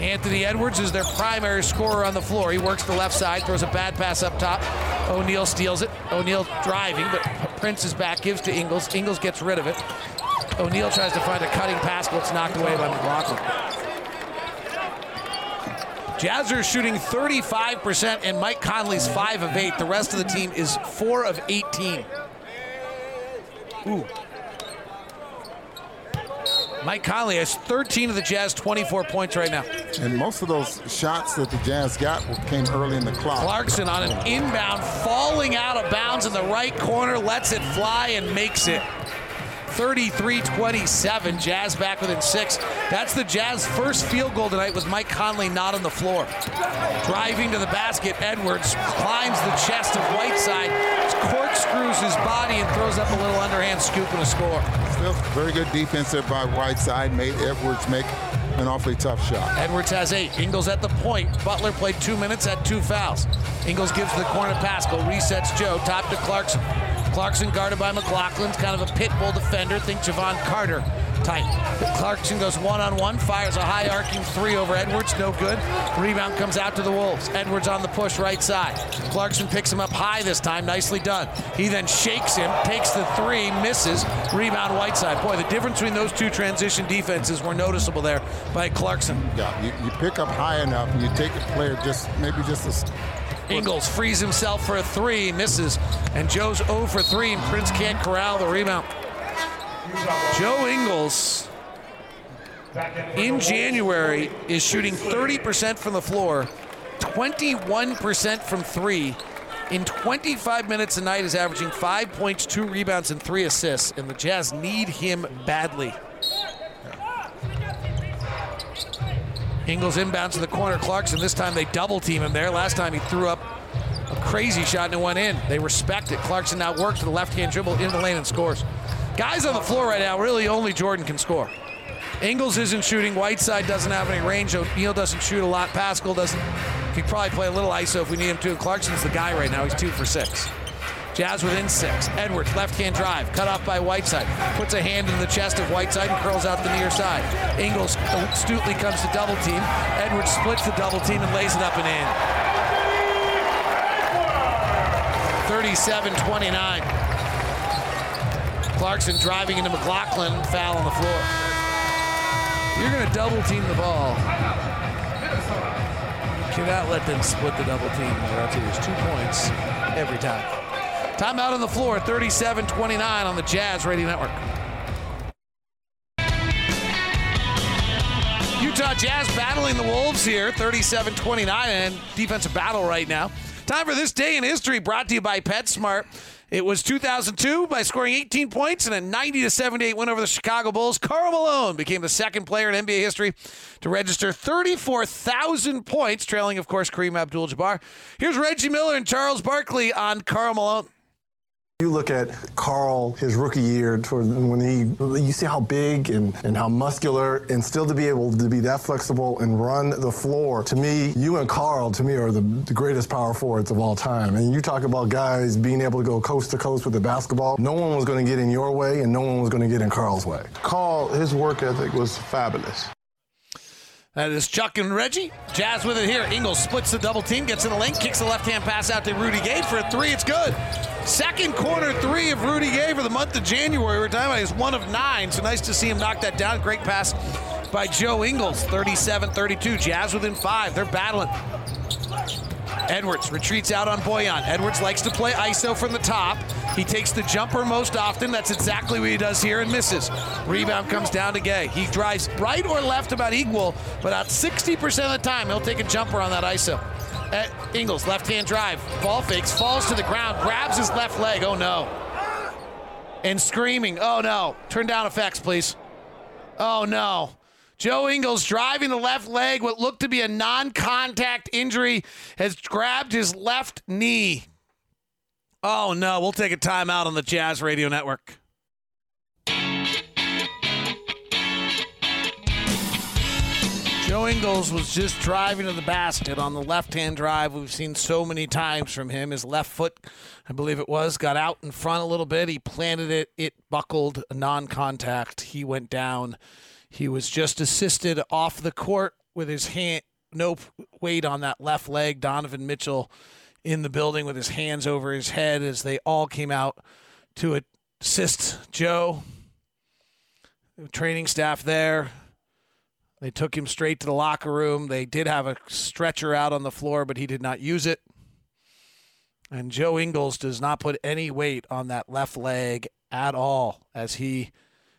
Anthony Edwards is their primary scorer on the floor. He works the left side, throws a bad pass up top. O'Neale steals it. O'Neale driving, but Prince is back, gives to Ingles. Ingles gets rid of it. O'Neale tries to find a cutting pass, but it's knocked away by McLaughlin. Jazz are shooting 35%, and Mike Conley's 5 of 8. The rest of the team is 4 of 18. Ooh. Mike Conley has 13 of the Jazz 24 points right now. And most of those shots that the Jazz got came early in the clock. Clarkson on an inbound, falling out of bounds in the right corner, lets it fly and makes it. 33-27, Jazz back within six. That's the Jazz first field goal tonight with Mike Conley not on the floor. Driving to the basket, Edwards climbs the chest of Whiteside, corkscrews his body and throws up a little underhand scoop and a score. Still very good defense there by Whiteside. Made Edwards make an awfully tough shot. Edwards has eight. Ingles at the point. Butler played two minutes, had two fouls. Ingles gives the corner Paschall, resets Joe, top to Clarkson. Clarkson guarded by McLaughlin's kind of a pit bull defender. Think Jevon Carter type. Clarkson goes one on one, fires a high arcing three over Edwards, no good. Rebound comes out to the Wolves. Edwards on the push right side. Clarkson picks him up high this time, nicely done. He then shakes him, takes the three, misses. Rebound Whiteside. Boy, the difference between those two transition defenses were noticeable there by Clarkson. Yeah, you, you pick up high enough and you take a player just maybe just a Ingles frees himself for a three, misses, and Joe's 0 for 3, and Prince can't corral the rebound. Joe Ingles in January is shooting 30% from the floor, 21% from three. In 25 minutes a night is averaging five points, two rebounds, and three assists, and the Jazz need him badly. Ingles inbounds to the corner. Clarkson, this time they double team him there. Last time he threw up a crazy shot and it went in. They respect it. Clarkson now works with the left hand dribble into the lane and scores. Guys on the floor right now, really only Jordan can score. Ingles isn't shooting. Whiteside doesn't have any range. O'Neale doesn't shoot a lot. Paschall doesn't. He probably play a little ISO if we need him to. Clarkson's the guy right now. He's two for six. Jazz within six. Edwards, left hand drive, cut off by Whiteside. Puts a hand in the chest of Whiteside and curls out the near side. Ingles oh, astutely comes to double team. Edwards splits the double team and lays it up and in. 37 29. Clarkson driving into McLaughlin, foul on the floor. You're going to double team the ball. You cannot let them split the double team, or else there's two points every time. Timeout on the floor, 37 29 on the Jazz Radio Network. Utah Jazz battling the Wolves here, 37 29, and defensive battle right now. Time for this day in history brought to you by PetSmart. It was 2002 by scoring 18 points and a 90 to 78 win over the Chicago Bulls. Karl Malone became the second player in NBA history to register 34,000 points, trailing, of course, Kareem Abdul-Jabbar. Here's Reggie Miller and Charles Barkley on Karl Malone. You look at Karl, his rookie year, when he, you see how big and, and how muscular, and still to be able to be that flexible and run the floor. To me, you and Karl, to me, are the, the greatest power forwards of all time. And you talk about guys being able to go coast to coast with the basketball. No one was going to get in your way, and no one was going to get in Karl's way. Karl, his work ethic was fabulous. That is Chuck and Reggie. Jazz with it here. Ingles splits the double team, gets in the lane, kicks the left hand pass out to Rudy Gay for a three. It's good. Second quarter three of Rudy Gay for the month of January. We're talking about he's one of nine, so nice to see him knock that down. Great pass by Joe Ingles, 37 32. Jazz within five. They're battling. Edwards retreats out on Bojan. Edwards likes to play ISO from the top. He takes the jumper most often. That's exactly what he does here and misses. Rebound comes down to Gay. He drives right or left about equal, but at 60% of the time, he'll take a jumper on that ISO. At Ingles, left hand drive, ball fakes, falls to the ground, grabs his left leg. Oh no. And screaming, oh no. Turn down effects, please. Oh no. Joe Ingles driving the left leg, what looked to be a non contact injury, has grabbed his left knee. Oh no, we'll take a timeout on the Jazz Radio Network. Joe Ingles was just driving to the basket on the left hand drive. We've seen so many times from him. His left foot, I believe it was, got out in front a little bit. He planted it, it buckled, non contact. He went down. He was just assisted off the court with his hand, no weight on that left leg. Donovan Mitchell in the building with his hands over his head as they all came out to assist Joe. Training staff there. They took him straight to the locker room. They did have a stretcher out on the floor, but he did not use it. And Joe Ingles does not put any weight on that left leg at all as he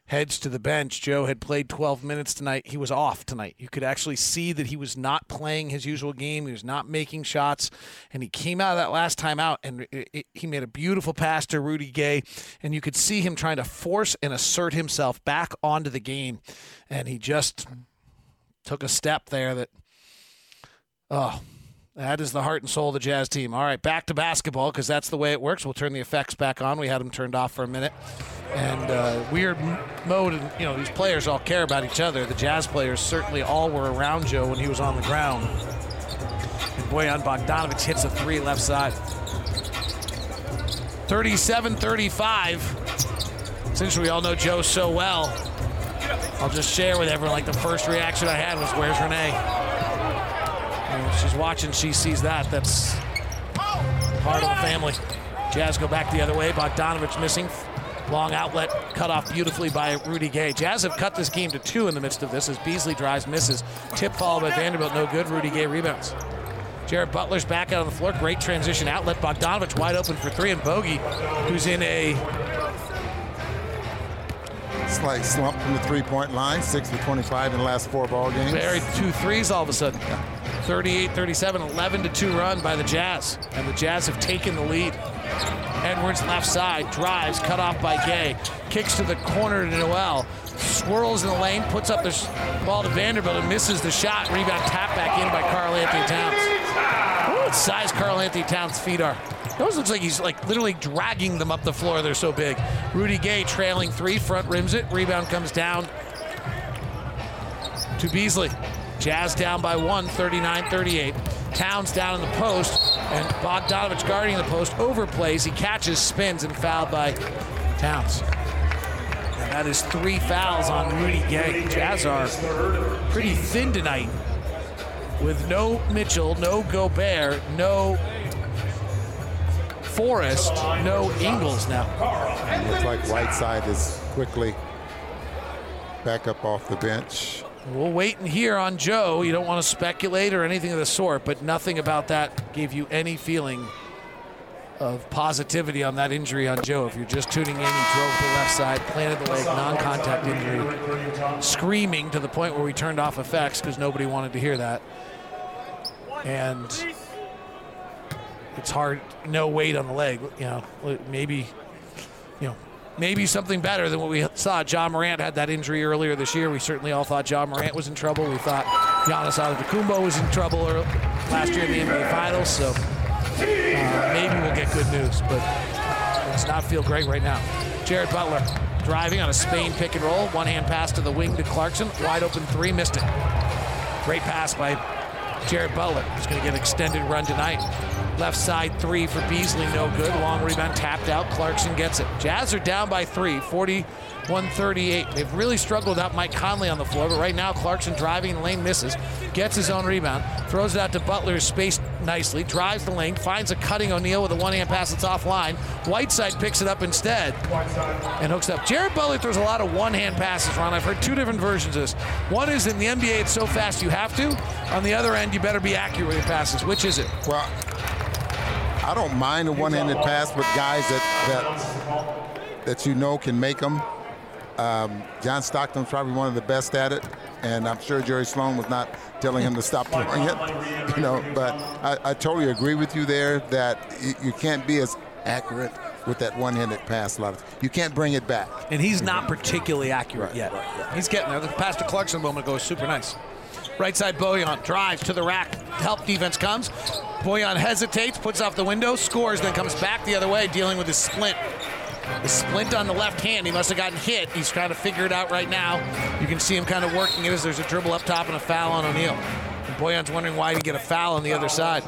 heads to the bench. Joe had played 12 minutes tonight. He was off tonight. You could actually see that he was not playing his usual game. He was not making shots. And he came out of that last time out and it, it, he made a beautiful pass to Rudy Gay. And you could see him trying to force and assert himself back onto the game. And he just took a step there that, oh, That is the heart and soul of the Jazz team. All right, back to basketball because that's the way it works. We'll turn the effects back on. We had them turned off for a minute. And uh, weird mode, and you know these players all care about each other. The Jazz players certainly all were around Joe when he was on the ground. And Bojan Bogdanovic hits a three left side. 37-35. Since we all know Joe so well, I'll just share with everyone like the first reaction I had was, "Where's Renee?" She's watching. She sees that. That's part of the family. Jazz go back the other way. Bogdanovic missing. Long outlet cut off beautifully by Rudy Gay. Jazz have cut this game to two in the midst of this as Beasley drives, misses. Tip followed by Vanderbilt, no good. Rudy Gay rebounds. Jared Butler's back out on the floor. Great transition outlet. Bogdanovic wide open for three, and Bogey, who's in a Slight slump from the three-point line, 6 for 25 in the last four ball games. buried two threes all of a sudden. 38 37, 11 to 2 run by the Jazz. And the Jazz have taken the lead. Edwards left side, drives, cut off by Gay, kicks to the corner to Nowell, swirls in the lane, puts up the ball to Vanderbilt and misses the shot. Rebound tap back in by Karl Anthony Towns. What size Karl Anthony Towns' feet are. It almost looks like he's like literally dragging them up the floor. They're so big. Rudy Gay trailing three, front rims it. Rebound comes down to Beasley. Jazz down by one, 39-38. Towns down in the post, and Bogdanovic guarding the post, overplays. He catches, spins, and fouled by Towns. And that is three fouls on Rudy Gay. Jazz are pretty thin tonight with no Mitchell, no Gobert, no Forrest, no Ingles now. Looks like Whiteside is quickly back up off the bench. We'll wait and hear on Joe. You don't want to speculate or anything of the sort, but nothing about that gave you any feeling of positivity on that injury on Joe. If you're just tuning in, he drove to the left side, planted the leg, non-contact injury, screaming to the point where we turned off effects because nobody wanted to hear that. And it's hard, no weight on the leg. You know, maybe, you know, maybe something better than what we saw. Ja Morant had that injury earlier this year. We certainly all thought Ja Morant was in trouble. We thought Giannis Antetokounmpo was in trouble last year in the NBA Finals. So uh, maybe we'll get good news, but it does not feel great right now. Jared Butler driving on a Spain pick and roll. One hand pass to the wing to Clarkson. Wide open three, missed it. Great pass by Jared Butler. He's going to get an extended run tonight. Left side three for Beasley, no good. Long rebound tapped out. Clarkson gets it. Jazz are down by three, 41 38. They've really struggled without Mike Conley on the floor, but right now Clarkson driving lane misses, gets his own rebound, throws it out to Butler, spaced nicely, drives the lane, finds a cutting O'Neale with a one hand pass that's offline. Whiteside picks it up instead and hooks up. Jared Butler throws a lot of one hand passes, Ron. I've heard two different versions of this. One is in the NBA, it's so fast you have to. On the other end, you better be accurate with your passes. Which is it? Well, I don't mind a one-handed pass with guys that that that you know can make them. Um, John Stockton's probably one of the best at it, and I'm sure Jerry Sloan was not telling him to stop throwing it. You know, but I, I totally agree with you there that you, can't be as accurate with that one-handed pass. A lot of you can't bring it back. And he's not particularly accurate Right, yet. right, right. He's getting there. The pass to Clarkson a moment ago super nice. Right side Bojan drives to the rack. Help defense comes. Bojan hesitates, puts off the window, scores, then comes back the other way, dealing with his splint. The splint on the left hand. He must have gotten hit. He's trying to figure it out right now. You can see him kind of working it as there's a dribble up top and a foul on O'Neale. Bojan's wondering why he get a foul on the other side.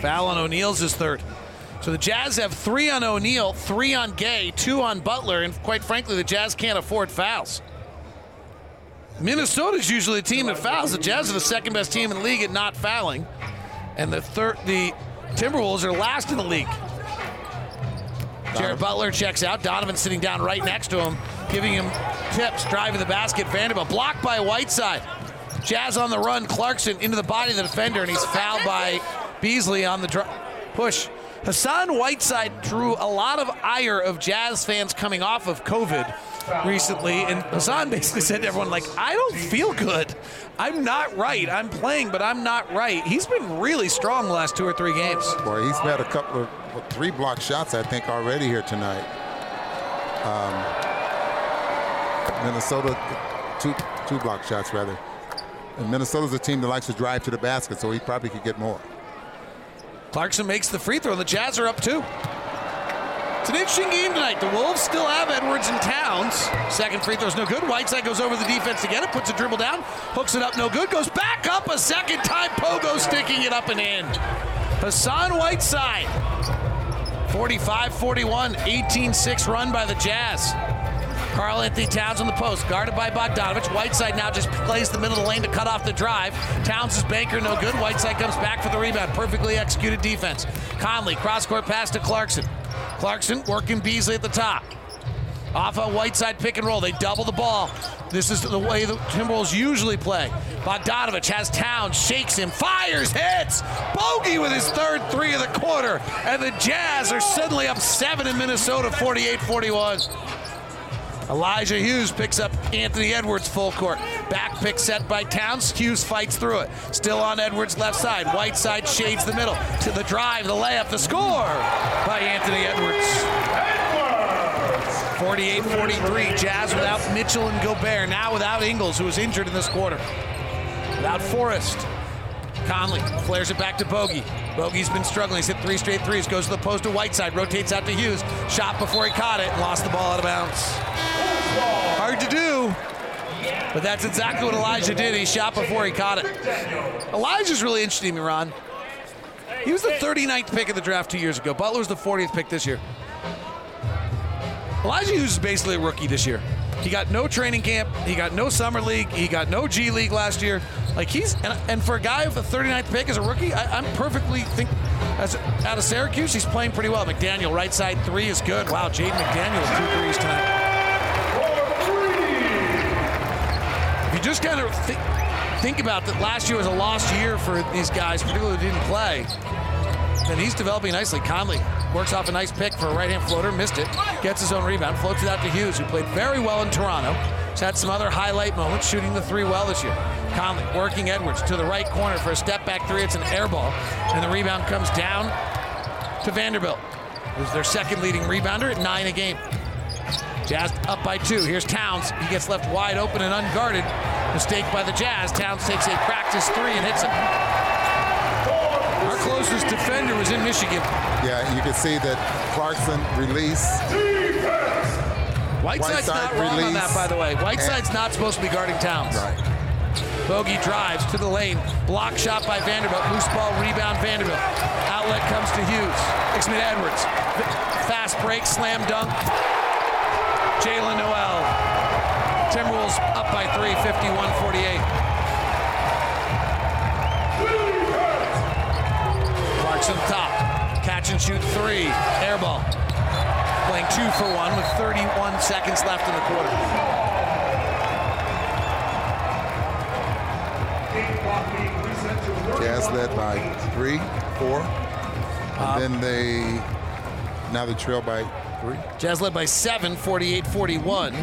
Foul on O'Neale's his third. So the Jazz have three on O'Neale, three on Gay, two on Butler, and quite frankly, the Jazz can't afford fouls. Minnesota's usually a team that fouls. The Jazz are the second best team in the league at not fouling, and the third, the Timberwolves are last in the league. Jared Butler checks out. Donovan sitting down right next to him, giving him tips, driving the basket. Vanderbilt blocked by Whiteside. Jazz on the run. Clarkson into the body of the defender, and he's fouled by Beasley on the dr- push. Hassan Whiteside drew a lot of ire of Jazz fans coming off of COVID recently, and Hassan basically said to everyone, like, I don't feel good. I'm not right. I'm playing, but I'm not right. He's been really strong the last two or three games. Boy, he's had a couple of three block shots, I think, already here tonight. Um, Minnesota, two two block shots rather. And Minnesota's a team that likes to drive to the basket, so he probably could get more. Clarkson makes the free throw, and the Jazz are up two. It's an interesting game tonight. The Wolves still have Edwards and Towns. Second free throw's no good. Whiteside goes over the defense get it, puts a dribble down, hooks it up, no good, goes back up a second time. Pogo sticking it up and in. Hassan Whiteside. 45 41, 18 6 run by the Jazz. Karl Anthony Towns on the post, guarded by Bogdanovic. Whiteside now just plays the middle of the lane to cut off the drive. Towns' is banker, no good. Whiteside comes back for the rebound. Perfectly executed defense. Conley, cross court pass to Clarkson. Clarkson working Beasley at the top. Off a Whiteside pick and roll. They double the ball. This is the way the Timberwolves usually play. Bogdanovic has Towns, shakes him, fires, hits. Bogey with his third three of the quarter. And the Jazz are suddenly up seven in Minnesota, 48 41. Elijah Hughes picks up Anthony Edwards full court. Back pick set by Towns. Hughes fights through it. Still on Edwards' left side. Whiteside shades the middle. To the drive, the layup, the score by Anthony Edwards. 48 43. Jazz without Mitchell and Gobert. Now without Ingles, who was injured in this quarter. Without Forrest. Conley flares it back to Bogey. Bogey's been struggling. He's hit three straight threes. Goes to the post to Whiteside. Rotates out to Hughes. Shot before he caught it and lost the ball out of bounds. Hard to do, but that's exactly what Elijah did. He shot before he caught it. Elijah's really interesting, Ron. He was the 39th pick of the draft two years ago. Butler was the 40th pick this year. Elijah Hughes is basically a rookie this year. He got no training camp. He got no summer league. He got no G League last year. Like he's and, and for a guy with a 39th pick as a rookie, I, am perfectly think as out of Syracuse, he's playing pretty well. McDaniel right side three is good. Wow, Jaden McDaniel two threes tonight. If you just kind of th- think about that, last year was a lost year for these guys, particularly who didn't play. And he's developing nicely. Conley works off a nice pick for a right hand floater, missed it, gets his own rebound, floats it out to Hughes, who played very well in Toronto. He's had some other highlight moments, shooting the three well this year. Conley working Edwards to the right corner for a step back three. It's an air ball, and the rebound comes down to Vanderbilt, who's their second leading rebounder at nine a game. Jazz up by two. Here's Towns. He gets left wide open and unguarded. Mistake by the Jazz. Towns takes a practice three and hits it. Closest defender was in Michigan. Yeah, you can see that Clarkson release. Whiteside's Whiteside not wrong on that, by the way. Whiteside's not supposed to be guarding Towns. Right. Bogey drives to the lane. Block shot by Vanderbilt. Loose ball rebound Vanderbilt. Outlet comes to Hughes. Excuse me, Edwards. Fast break, slam dunk. Jaylen Nowell. Timberwolves up by three, 51-48. Clarkson top. Catch and shoot three. Air ball. Playing two for one with 31 seconds left in the quarter. Jazz led by three, four. And Uh, then they, now they trail by three. Jazz led by seven, 48 41.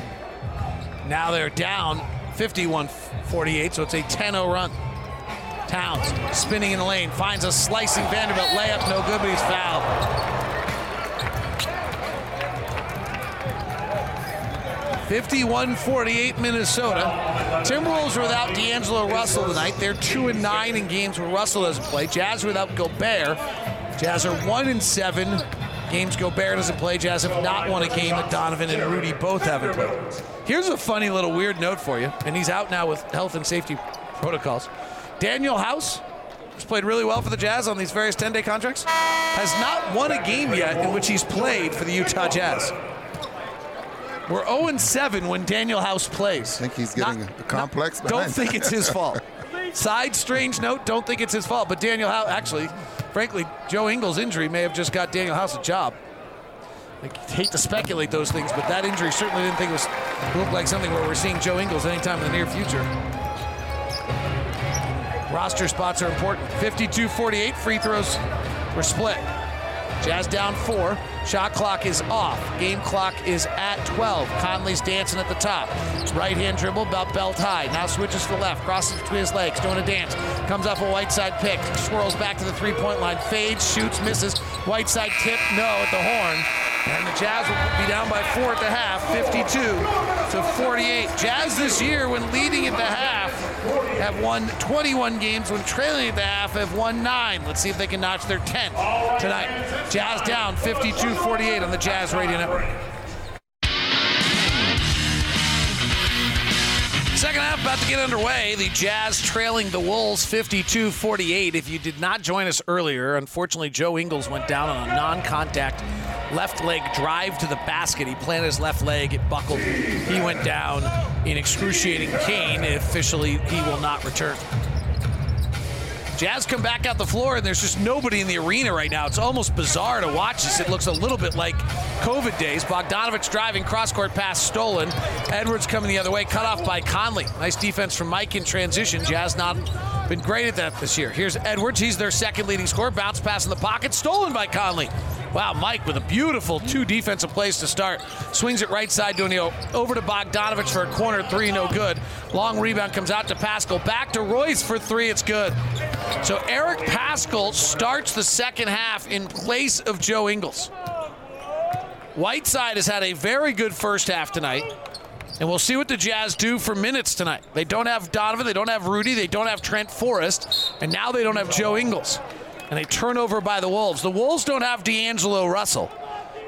Now they're down 51 48, so it's a 10 0 run. Towns spinning in the lane, finds a slicing Vanderbilt layup, no good, but he's fouled. Fifty-one forty-eight Minnesota. Timberwolves are without D'Angelo Russell tonight. They're two and nine in games where Russell doesn't play. Jazz without Gobert. Jazz are one and seven games Gobert doesn't play. Jazz have not won a game that Donovan and Rudy both haven't played. Here's a funny little weird note for you, and he's out now with health and safety protocols. Danuel House has played really well for the Jazz on these various 10-day contracts. Has not won a game yet in which he's played for the Utah Jazz. We're 0-7 when Danuel House plays. I think he's getting Not- a complex. Don't think it's his fault. Side strange note, don't think it's his fault. But Danuel House, actually, frankly, Joe Ingles' injury may have just got Danuel House a job. I hate to speculate those things, but that injury certainly didn't think it was looked like something where we're seeing Joe Ingles anytime in the near future. Roster spots are important. 52-48, free throws were split. Jazz down four. Shot clock is off. Game clock is at 12. Conley's dancing at the top. Right hand dribble, belt, belt high. Now switches to the left, crosses between his legs, doing a dance. Comes off a Whiteside pick, swirls back to the three point line, fades, shoots, misses. Whiteside tip, no at the horn. And the Jazz will be down by four at the half, 52 to 48. Jazz this year, when leading at the half, have won 21 games. When trailing at the half, have won nine. Let's see if they can notch their 10th tonight. Jazz down 52-48 on the Jazz Radio Network. Second half about to get underway. The Jazz trailing the Wolves 52 48. If you did not join us earlier, unfortunately, Joe Ingles went down on a non contact left leg drive to the basket. He planted his left leg, it buckled. He went down in excruciating pain. Officially, he will not return. Jazz come back out the floor, and there's just nobody in the arena right now. It's almost bizarre to watch this. It looks a little bit like COVID days. Bogdanovic driving, cross court pass stolen. Edwards coming the other way, cut off by Conley. Nice defense from Mike in transition. Jazz not been great at that this year. Here's Edwards. He's their second leading scorer. Bounce pass in the pocket, stolen by Conley. Wow, Mike with a beautiful two defensive plays to start. Swings it right side to O'Neale. Over to Bogdanovic for a corner three, no good. Long rebound comes out to Paschall. Back to Royce for three, it's good. So Eric Paschall starts the second half in place of Joe Ingles. Whiteside has had a very good first half tonight. And we'll see what the Jazz do for minutes tonight. They don't have Donovan, they don't have Rudy, they don't have Trent Forrest, and now they don't have Joe Ingles and a turnover by the Wolves. The Wolves don't have D'Angelo Russell,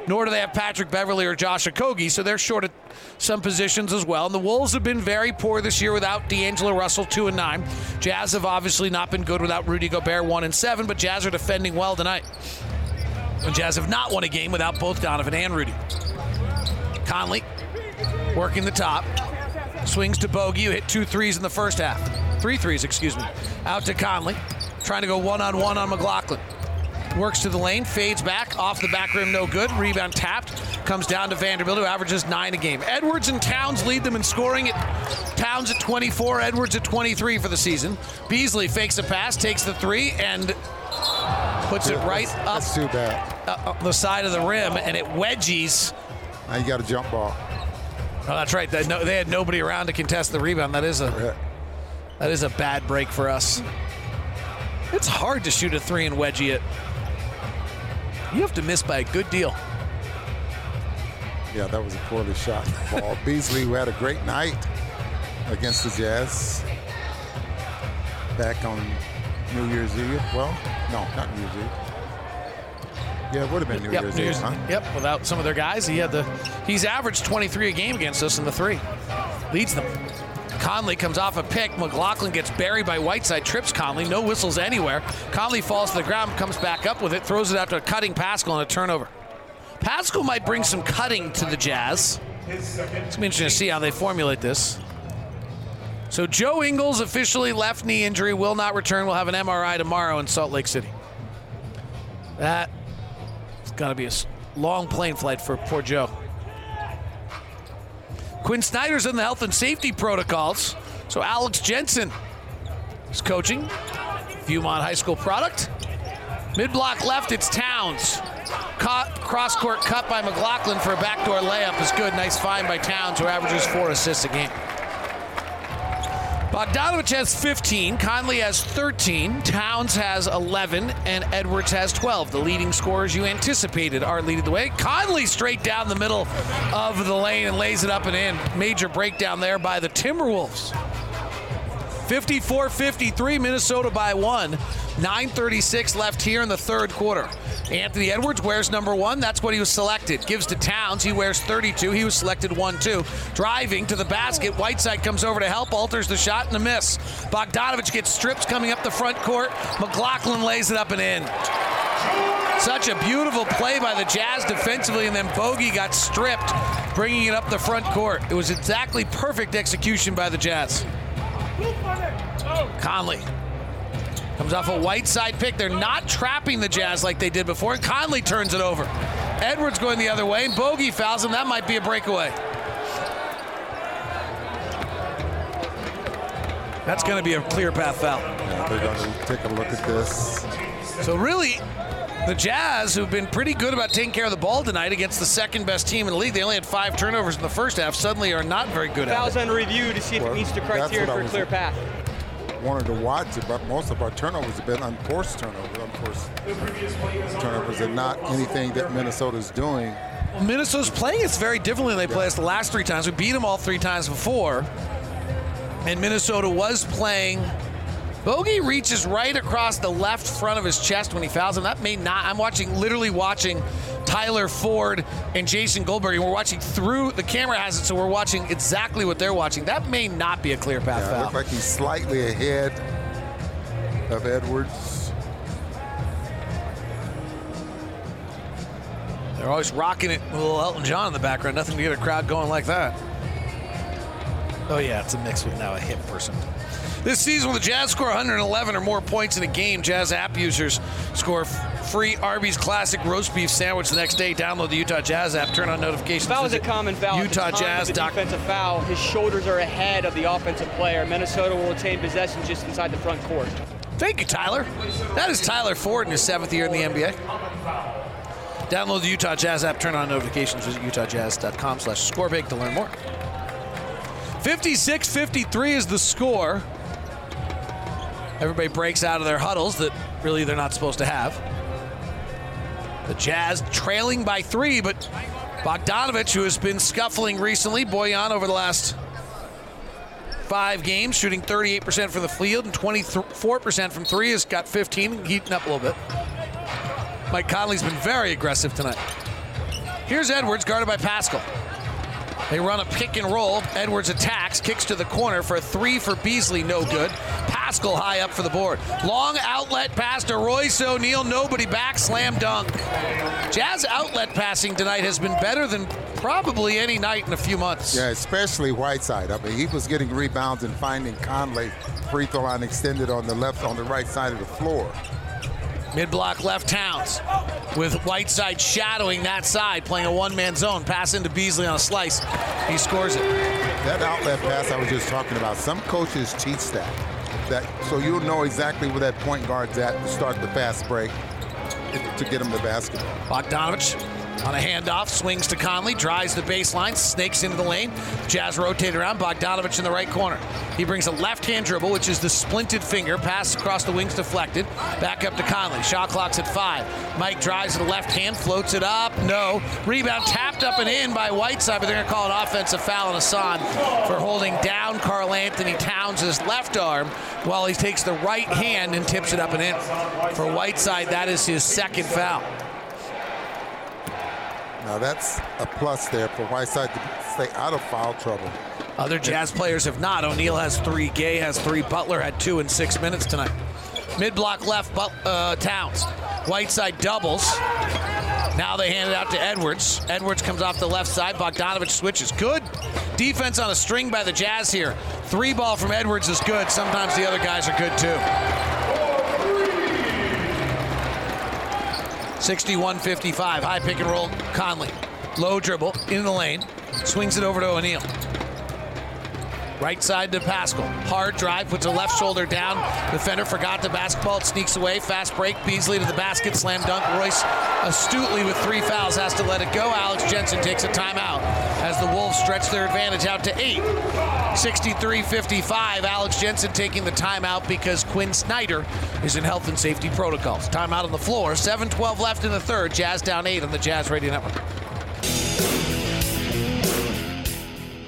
nor do they have Patrick Beverley or Josh Okogie, so they're short at some positions as well. And the Wolves have been very poor this year without D'Angelo Russell, two and nine. Jazz have obviously not been good without Rudy Gobert, one and seven, but Jazz are defending well tonight. And Jazz have not won a game without both Donovan and Rudy. Conley working the top. Swings to Bogey, hit two threes in the first half. Three threes, excuse me. Out to Conley trying to go one on one on McLaughlin. Works to the lane, fades back, off the back rim, no good. Rebound tapped, comes down to Vanderbilt, who averages nine a game. Edwards and Towns lead them in scoring. At Towns at 24, Edwards at 23 for the season. Beasley fakes a pass, takes the three, and puts it right that's, up that's too bad. uh, up the side of the rim, and it wedgies. Now you got a jump ball. Oh, that's right. They, no, they had nobody around to contest the rebound. That is a that is a bad break for us. It's hard to shoot a three and wedgie it. You have to miss by a good deal. Yeah, that was a poorly shot ball. Beasley, who had a great night against the Jazz back on New Year's Eve. Well, no, not New Year's Eve. Yeah, it would have been New yep, Year's New Eve, huh? Yep, without some of their guys, he had the he's averaged 23 a game against us in the three. Leads them. Conley comes off a pick. McLaughlin gets buried by Whiteside, trips Conley. No whistles anywhere. Conley falls to the ground, comes back up with it, throws it out to a cutting Paschall and a turnover. Paschall might bring some cutting to the Jazz. It's gonna be interesting to see how they formulate this. So Joe Ingles officially left knee injury, will not return. We'll have an MRI tomorrow in Salt Lake City. That it's got to be a long plane flight for poor Joe. Quin Snyder's in the health and safety protocols. So Alex Jensen is coaching. Viewmont High School product. Mid block left, it's Towns. Caught, cross court cut by McLaughlin for a backdoor layup is good. Nice find by Towns, who averages four assists a game. Bogdanovic has 15, Conley has 13, Towns has 11, and Edwards has 12. The leading scorers you anticipated are leading the way. Conley straight down the middle of the lane and lays it up and in. Major breakdown there by the Timberwolves. 54 53, Minnesota by one. 9.36 left here in the third quarter. Anthony Edwards wears number one. That's what he was selected. Gives to Towns. He wears 32. He was selected 1 2. Driving to the basket. Whiteside comes over to help, alters the shot and a miss. Bogdanovic gets strips coming up the front court. McLaughlin lays it up and in. Such a beautiful play by the Jazz defensively, and then Bogey got stripped, bringing it up the front court. It was exactly perfect execution by the Jazz. Conley comes off a Whiteside pick. They're not trapping the Jazz like they did before. And Conley turns it over. Edwards going the other way, and Bogey fouls him. That might be a breakaway. That's going to be a clear path foul. Yeah, they're going to take a look at this. So really, the Jazz, who've been pretty good about taking care of the ball tonight against the second best team in the league, they only had five turnovers in the first half. Suddenly, are not very good at Fouls it. under review to see if Well, it meets the criteria for a clear path. Wanted to watch it, but most of our turnovers have been unforced turnovers, unforced turnovers, and not anything that Minnesota's doing Minnesota's playing us very differently than they play us the last three times. We beat them all three times before. And Minnesota was playing. Bogey reaches right across the left front of his chest when he fouls him. That may not. I'm watching, literally watching Tyler Ford and Jason Goldenberg. And we're watching through the camera has it, so we're watching exactly what they're watching. That may not be a clear path Yeah, foul. looks like he's slightly ahead of Edwards. They're always rocking it with a little Elton John in the background. Nothing to get a crowd going like that. Oh, yeah, it's a mix with now a hip person. This season, when the Jazz score 111 or more points in a game, Jazz app users score free Arby's Classic roast beef sandwich the next day. Download the Utah Jazz app, turn on notifications. Foul is a common foul. The time of the defensive foul. His shoulders are ahead of the offensive player. Minnesota will retain possession just inside the front court. Thank you, Tyler. That is Tyler Ford in his seventh year in the NBA. Download the Utah Jazz app, turn on notifications, visit utahjazz.com slash scorebig to learn more. 56-53 is the score. Everybody breaks out of their huddles that really they're not supposed to have. The Jazz trailing by three, but Bogdanovic, who has been scuffling recently, Boyan over the last five games, shooting 38% from the field and 24% from three, has got 15, heating up a little bit. Mike Conley's been very aggressive tonight. Here's Edwards, guarded by Paschall. They run a pick and roll. Edwards attacks, kicks to the corner for a three for Beasley, no good. Paschall high up for the board. Long outlet pass to Royce O'Neale, nobody back, slam dunk. Jazz outlet passing tonight has been better than probably any night in a few months. Yeah, especially Whiteside. I mean, he was getting rebounds and finding Conley free throw line extended on the left, on the right side of the floor. Mid block left Towns with Whiteside shadowing that side, playing a one man zone. Pass into Beasley on a slice. He scores it. That outlet pass I was just talking about, some coaches teach that. That so you'll know exactly where that point guard's at to start the fast break to get him the basketball. Bogdanovich on a handoff, swings to Conley, drives the baseline, snakes into the lane. Jazz rotate around. Bogdanovic in the right corner. He brings a left hand dribble, which is the splinted finger, pass across the wings, deflected. Back up to Conley. Shot clock's at five. Mike drives the left hand, floats it up. No. Rebound tapped up and in by Whiteside, but they're going to call an offensive foul on Hassan for holding down Karl Anthony Towns' left arm while he takes the right hand and tips it up and in. For Whiteside, that is his second foul. Now that's a plus there for Whiteside to stay out of foul trouble. Other Jazz players have not. O'Neale has three. Gay has three. Butler had two in six minutes tonight. Mid block left, but, uh, Towns. Whiteside doubles. Now they hand it out to Edwards. Edwards comes off the left side. Bogdanovic switches. Good defense on a string by the Jazz here. Three ball from Edwards is good. Sometimes the other guys are good too. 61-55. High pick and roll. Conley. Low dribble in the lane. Swings it over to O'Neale. Right side to Paschall. Hard drive, puts a left shoulder down. Defender forgot the basketball. It sneaks away. Fast break. Beasley to the basket. Slam dunk. Royce astutely with three fouls has to let it go. Alex Jensen takes a timeout as the Wolves stretch their advantage out to eight. 63-55. Alex Jensen taking the timeout because Quin Snyder is in health and safety protocols. Timeout on the floor. 7-12 left in the third. Jazz down eight on the Jazz Radio Network.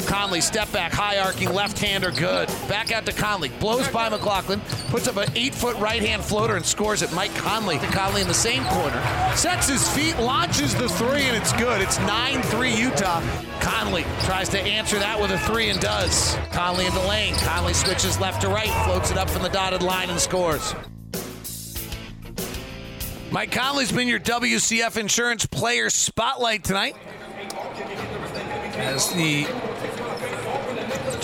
Conley, step back, high arcing left hander, good. Back out to Conley, blows by McLaughlin, puts up an eight foot right hand floater and scores it. Mike Conley to Conley in the same corner. Sets his feet, launches the three, and it's good. It's 9 3 Utah. Conley tries to answer that with a three and does. Conley in the lane. Conley switches left to right, floats it up from the dotted line and scores. Mike Conley's been your WCF Insurance Player Spotlight tonight. As the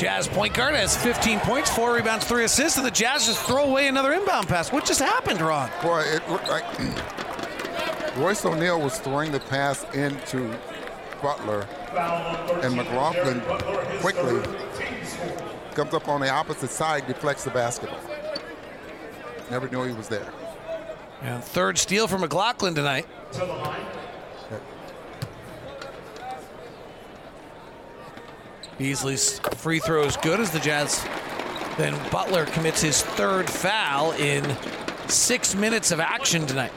Jazz point guard has 15 points, four rebounds, three assists, and the Jazz just throw away another inbound pass. What just happened, Ron? Boy, it looked like Royce O'Neale was throwing the pass into Butler, and McLaughlin quickly comes up on the opposite side, deflects the basketball. Never knew he was there. And third steal for McLaughlin tonight. Beasley's free throw is good as the Jazz. Then Butler commits his third foul in six minutes of action tonight.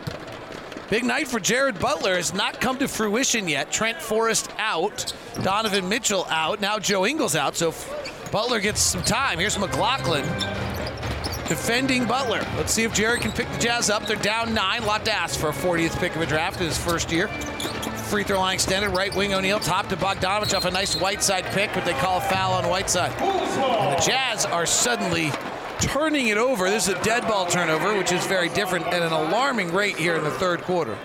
Big night for Jared Butler has not come to fruition yet. Trent Forrest out, Donovan Mitchell out, now Joe Ingles out, so Butler gets some time. Here's McLaughlin defending Butler. Let's see if Jared can pick the Jazz up. They're down nine. A lot to ask for a 40th pick of a draft in his first year. Free throw line extended. Right wing O'Neale Top to Bogdanovic off a nice Whiteside pick, but they call a foul on Whiteside. And the Jazz are suddenly turning it over. This is a dead ball turnover, which is very different at an alarming rate here in the third quarter.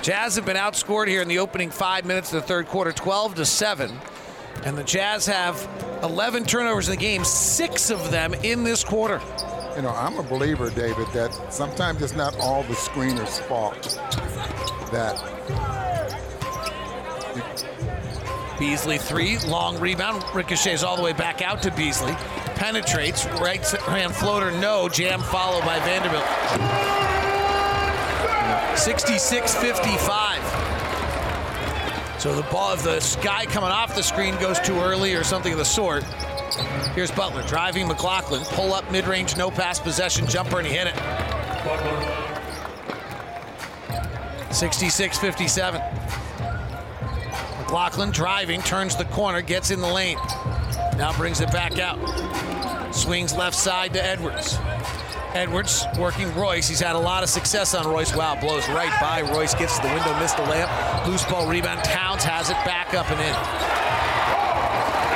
Jazz have been outscored here in the opening five minutes of the third quarter, 12 to 7. And the Jazz have 11 turnovers in the game, six of them in this quarter. You know, I'm a believer, David, that sometimes it's not all the screener's fault. That Beasley three, long rebound, ricochets all the way back out to Beasley, penetrates, right hand floater, no, jam followed by Vanderbilt. 66-55. So the ball, if the guy coming off the screen goes too early or something of the sort, here's Butler driving McLaughlin, pull up mid-range, no pass possession jumper, and he hit it. 66-57. McLaughlin driving, turns the corner, gets in the lane. Now brings it back out. Swings left side to Edwards. Edwards working Royce. He's had a lot of success on Royce. Wow, blows right by Royce, gets to the window, missed the layup. Loose ball rebound. Towns has it back up and in.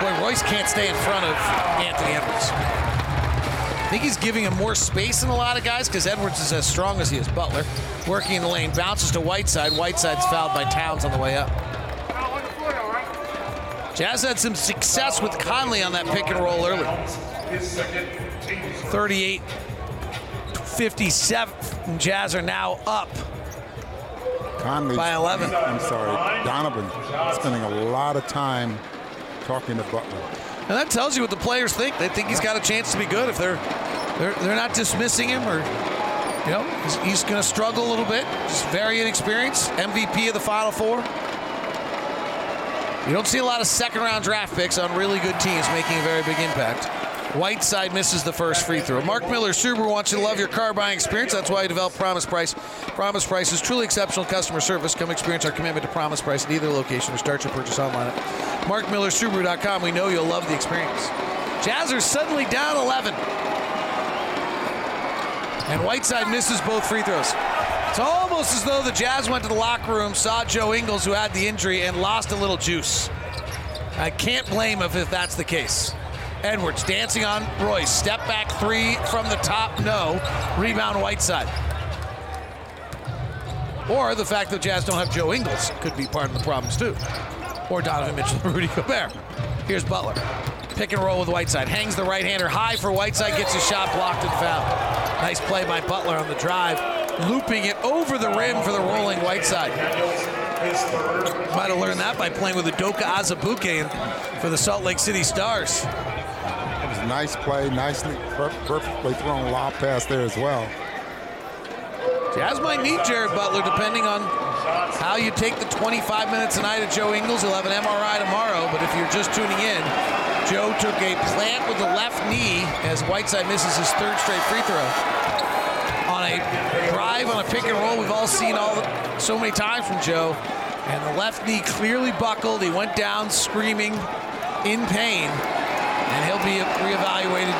Boy, Royce can't stay in front of Anthony Edwards. I think he's giving him more space than a lot of guys because Edwards is as strong as he is. Butler working in the lane, bounces to Whiteside. Whiteside's fouled by Towns on the way up. Jazz had some success with Conley on that pick and roll early. 38 57. Jazz are now up Conley by 11. I'm sorry, Donovan spending a lot of time talking to Butler. And that tells you what the players think. They think he's got a chance to be good if they're they're, they're not dismissing him or you know he's, he's going to struggle a little bit. Just very inexperienced. MVP of the Final Four. You don't see a lot of second round draft picks on really good teams making a very big impact. Whiteside misses the first free throw. Mark Miller Subaru wants you to love your car buying experience. That's why he developed Promise Price. Promise Price is truly exceptional customer service. Come experience our commitment to Promise Price at either location or start your purchase online at markmillersubaru.com. We know you'll love the experience. Jazz are suddenly down 11. And Whiteside misses both free throws. It's almost as though the Jazz went to the locker room, saw Joe Ingles, who had the injury, and lost a little juice. I can't blame him if that's the case. Edwards dancing on Royce. Step back three from the top, no. Rebound Whiteside. Or the fact that Jazz don't have Joe Ingles could be part of the problems too. Or Donovan Mitchell, Rudy Gobert. Here's Butler. Pick and roll with Whiteside. Hangs the right hander high for Whiteside, gets his shot blocked and fouled. Nice play by Butler on the drive. Looping it over the rim for the rolling Whiteside. Might have learned that by playing with Udoka Azubuike for the Salt Lake City Stars. It was a nice play, nicely, perfectly thrown lob pass there as well. Jazz might need Jared Butler depending on how you take the 25 minutes tonight at Joe Ingles. He'll have an MRI tomorrow, but if you're just tuning in, Joe took a plant with the left knee as Whiteside misses his third straight free throw. Drive, on a pick and roll, we've all seen all the, so many times from Joe. And the left knee clearly buckled. He went down screaming in pain, and he'll be reevaluated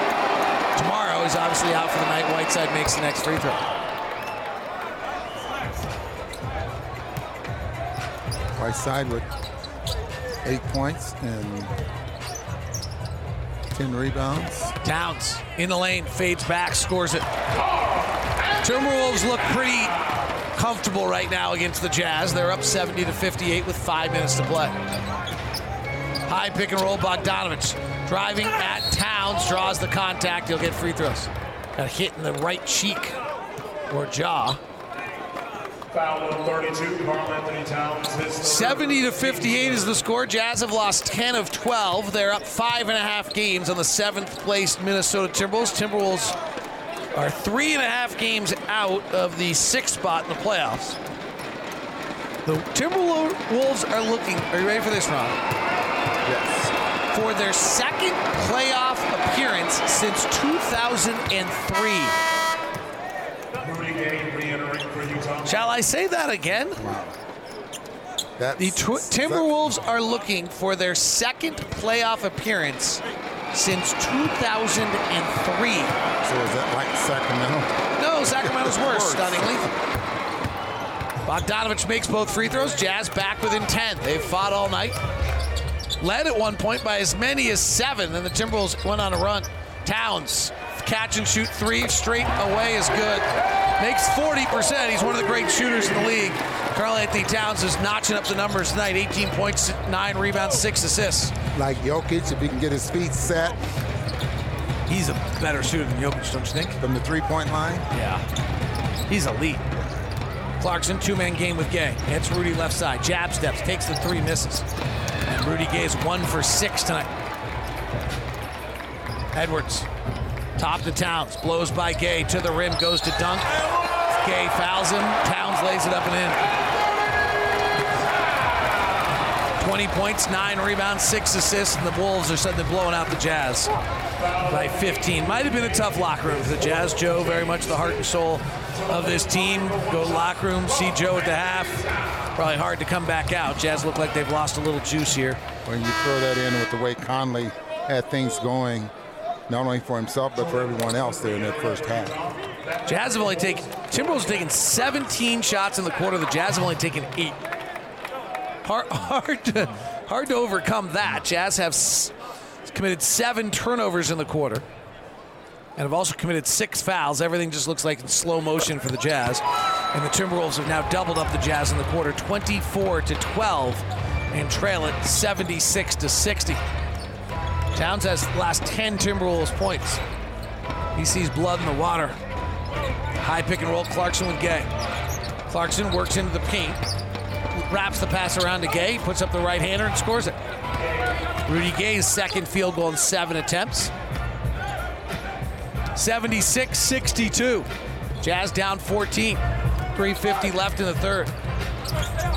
tomorrow. He's obviously out for the night. Whiteside makes the next free throw. Whiteside with eight points and 10 rebounds. Towns in the lane, fades back, scores it. Timberwolves look pretty comfortable right now against the Jazz. They're up 70 to 58 with five minutes to play. High pick and roll, Bogdanovic driving at Towns, draws the contact. He'll get free throws. Got a hit in the right cheek or jaw. Foul on 32, Karl Anthony Towns. His 70 to 58 is the score. Jazz have lost 10 of 12. They're up five and a half games on the seventh placed Minnesota Timberwolves. Timberwolves are three and a half games out of the sixth spot in the playoffs. The Timberwolves are looking. Are you ready for this, Ron? Yes. For their second playoff appearance since 2003. Rudy Gay re-entering for Utah. Shall I say that again? That's, The tw- Timberwolves are looking for their second playoff appearance since 2003. So is that like Sacramento? No, Sacramento's worse, Worse. stunningly. Bogdanovic makes both free throws. Jazz back within 10. They've fought all night. Led at one point by as many as seven, then the Timberwolves went on a run. Towns, catch and shoot three straight away is good. Makes 40%. He's one of the great shooters in the league. Karl Anthony Towns is notching up the numbers tonight 18 points, nine rebounds, six assists. Like Jokic, if he can get his feet set He's a better shooter than Jokic, don't you think? from the three-point line. Yeah. He's elite. Clarkson, two man game with Gay. Hits Rudy left side. Jab steps, takes the three, misses. And Rudy Gay is one for six tonight. Edwards, top to Towns, blows by Gay to the rim, goes to dunk. Gay fouls him. Towns lays it up and in. 20 points, nine rebounds, six assists, and the Wolves are suddenly blowing out the Jazz by 15. Might have been a tough locker room for the Jazz. Joe, very much the heart and soul of this team. Go to locker room, see Joe at the half. Probably hard to come back out. Jazz look like they've lost a little juice here. When you throw that in with the way Conley had things going, not only for himself but for everyone else there in that first half. Jazz have only taken Timberwolves taken 17 shots in the quarter. The Jazz have only taken eight. Hard, hard to hard to overcome that. Jazz have s- committed seven turnovers in the quarter, and have also committed six fouls. Everything just looks like in slow motion for the Jazz, and the Timberwolves have now doubled up the Jazz in the quarter, 24 to 12, and trail it 76 to 60. Towns has last 10 Timberwolves points. He sees blood in the water. High pick and roll, Clarkson with Gay. Clarkson works into the paint, wraps the pass around to Gay, puts up the right hander and scores it. Rudy Gay's second field goal in seven attempts. 76 62. Jazz down 14. 350 left in the third.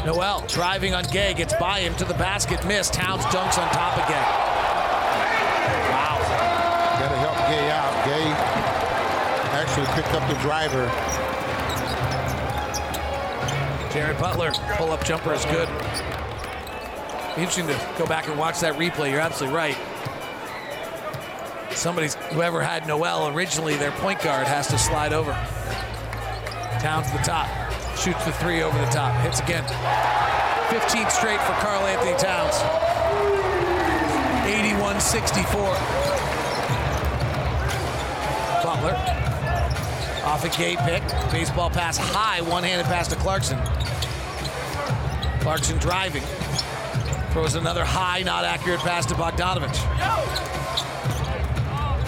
Nowell driving on Gay, gets by him to the basket, missed. Towns dunks on top of Gay. Wow. Got to help Gay out. Gay actually picked up the driver. Jared Butler, pull up jumper is good. Interesting to go back and watch that replay. You're absolutely right. Somebody's, whoever had Nowell originally, their point guard has to slide over. Towns to the top, shoots the three over the top, hits again. 15 straight for Karl Anthony Towns. 81 64. Butler off a gate pick. Baseball pass high, one handed pass to Clarkson. Clarkson driving. Throws another high, not accurate pass to Bogdanovic.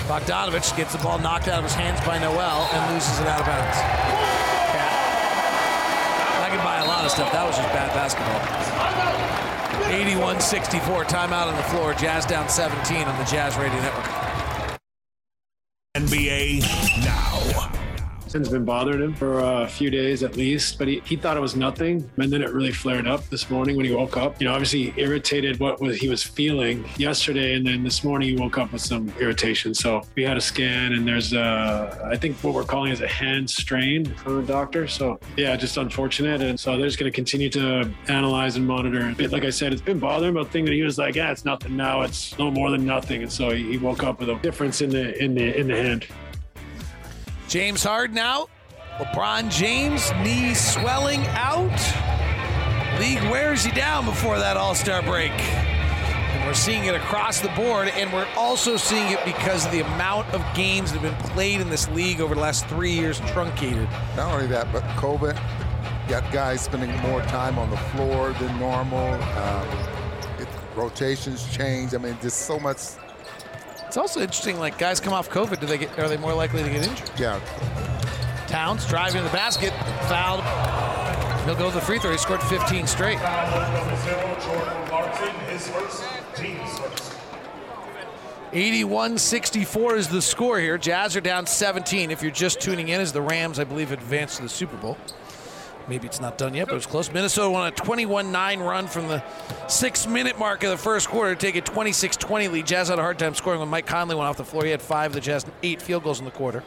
Bogdanovic gets the ball knocked out of his hands by Nowell and loses it out of bounds. I can buy a lot of stuff. That was just bad basketball. 81 64, timeout on the floor. Jazz down 17 on the Jazz Radio Network. NBA. It's been bothering him for a few days at least, but he, he thought it was nothing. And then it really flared up this morning when he woke up. You know, obviously irritated what was he was feeling yesterday. And then this morning he woke up with some irritation. So we had a scan and there's a, I think what we're calling is a hand strain from the doctor. So yeah, just unfortunate. And so they're just going to continue to analyze and monitor. But like I said, it's been bothering. But thing that he was like, yeah, it's nothing now. It's no more than nothing. And so he woke up with a difference in the, in the, in the hand. James Harden out. LeBron James, knee swelling out. League wears you down before that All Star break. And we're seeing it across the board, and we're also seeing it because of the amount of games that have been played in this league over the last three years truncated. Not only that, but COVID got guys spending more time on the floor than normal. Um, it, rotations change. I mean, just so much. It's also interesting, like guys come off COVID, do they get are they more likely to get injured? Yeah. Towns driving to the basket, fouled. He'll go to the free throw. He scored 15 straight. Jordan Clarkson, his first, team's first. 81-64 is the score here. Jazz are down 17. If you're just tuning in, as the Rams, I believe, advanced to the Super Bowl. Maybe it's not done yet, but it's close. Minnesota won a 21-9 run from the six-minute mark of the first quarter to take a 26-20 lead. Jazz had a hard time scoring when Mike Conley went off the floor. He had five. The Jazz eight field goals in the quarter.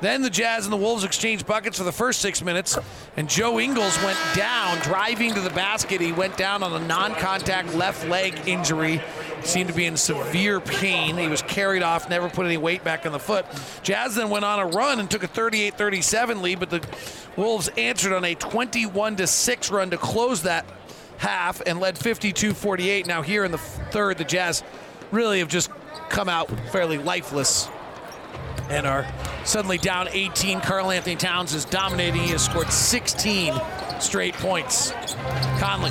Then the Jazz and the Wolves exchanged buckets for the first six minutes, and Joe Ingles went down, driving to the basket. He went down on a non contact left leg injury. Seemed to be in severe pain. He was carried off, never put any weight back on the foot. Jazz then went on a run and took a 38 37 lead, but the Wolves answered on a 21 6 run to close that half and led 52 48. Now, here in the third, the Jazz really have just come out fairly lifeless and are suddenly down 18. Karl Anthony Towns is dominating. He has scored 16 straight points. Conley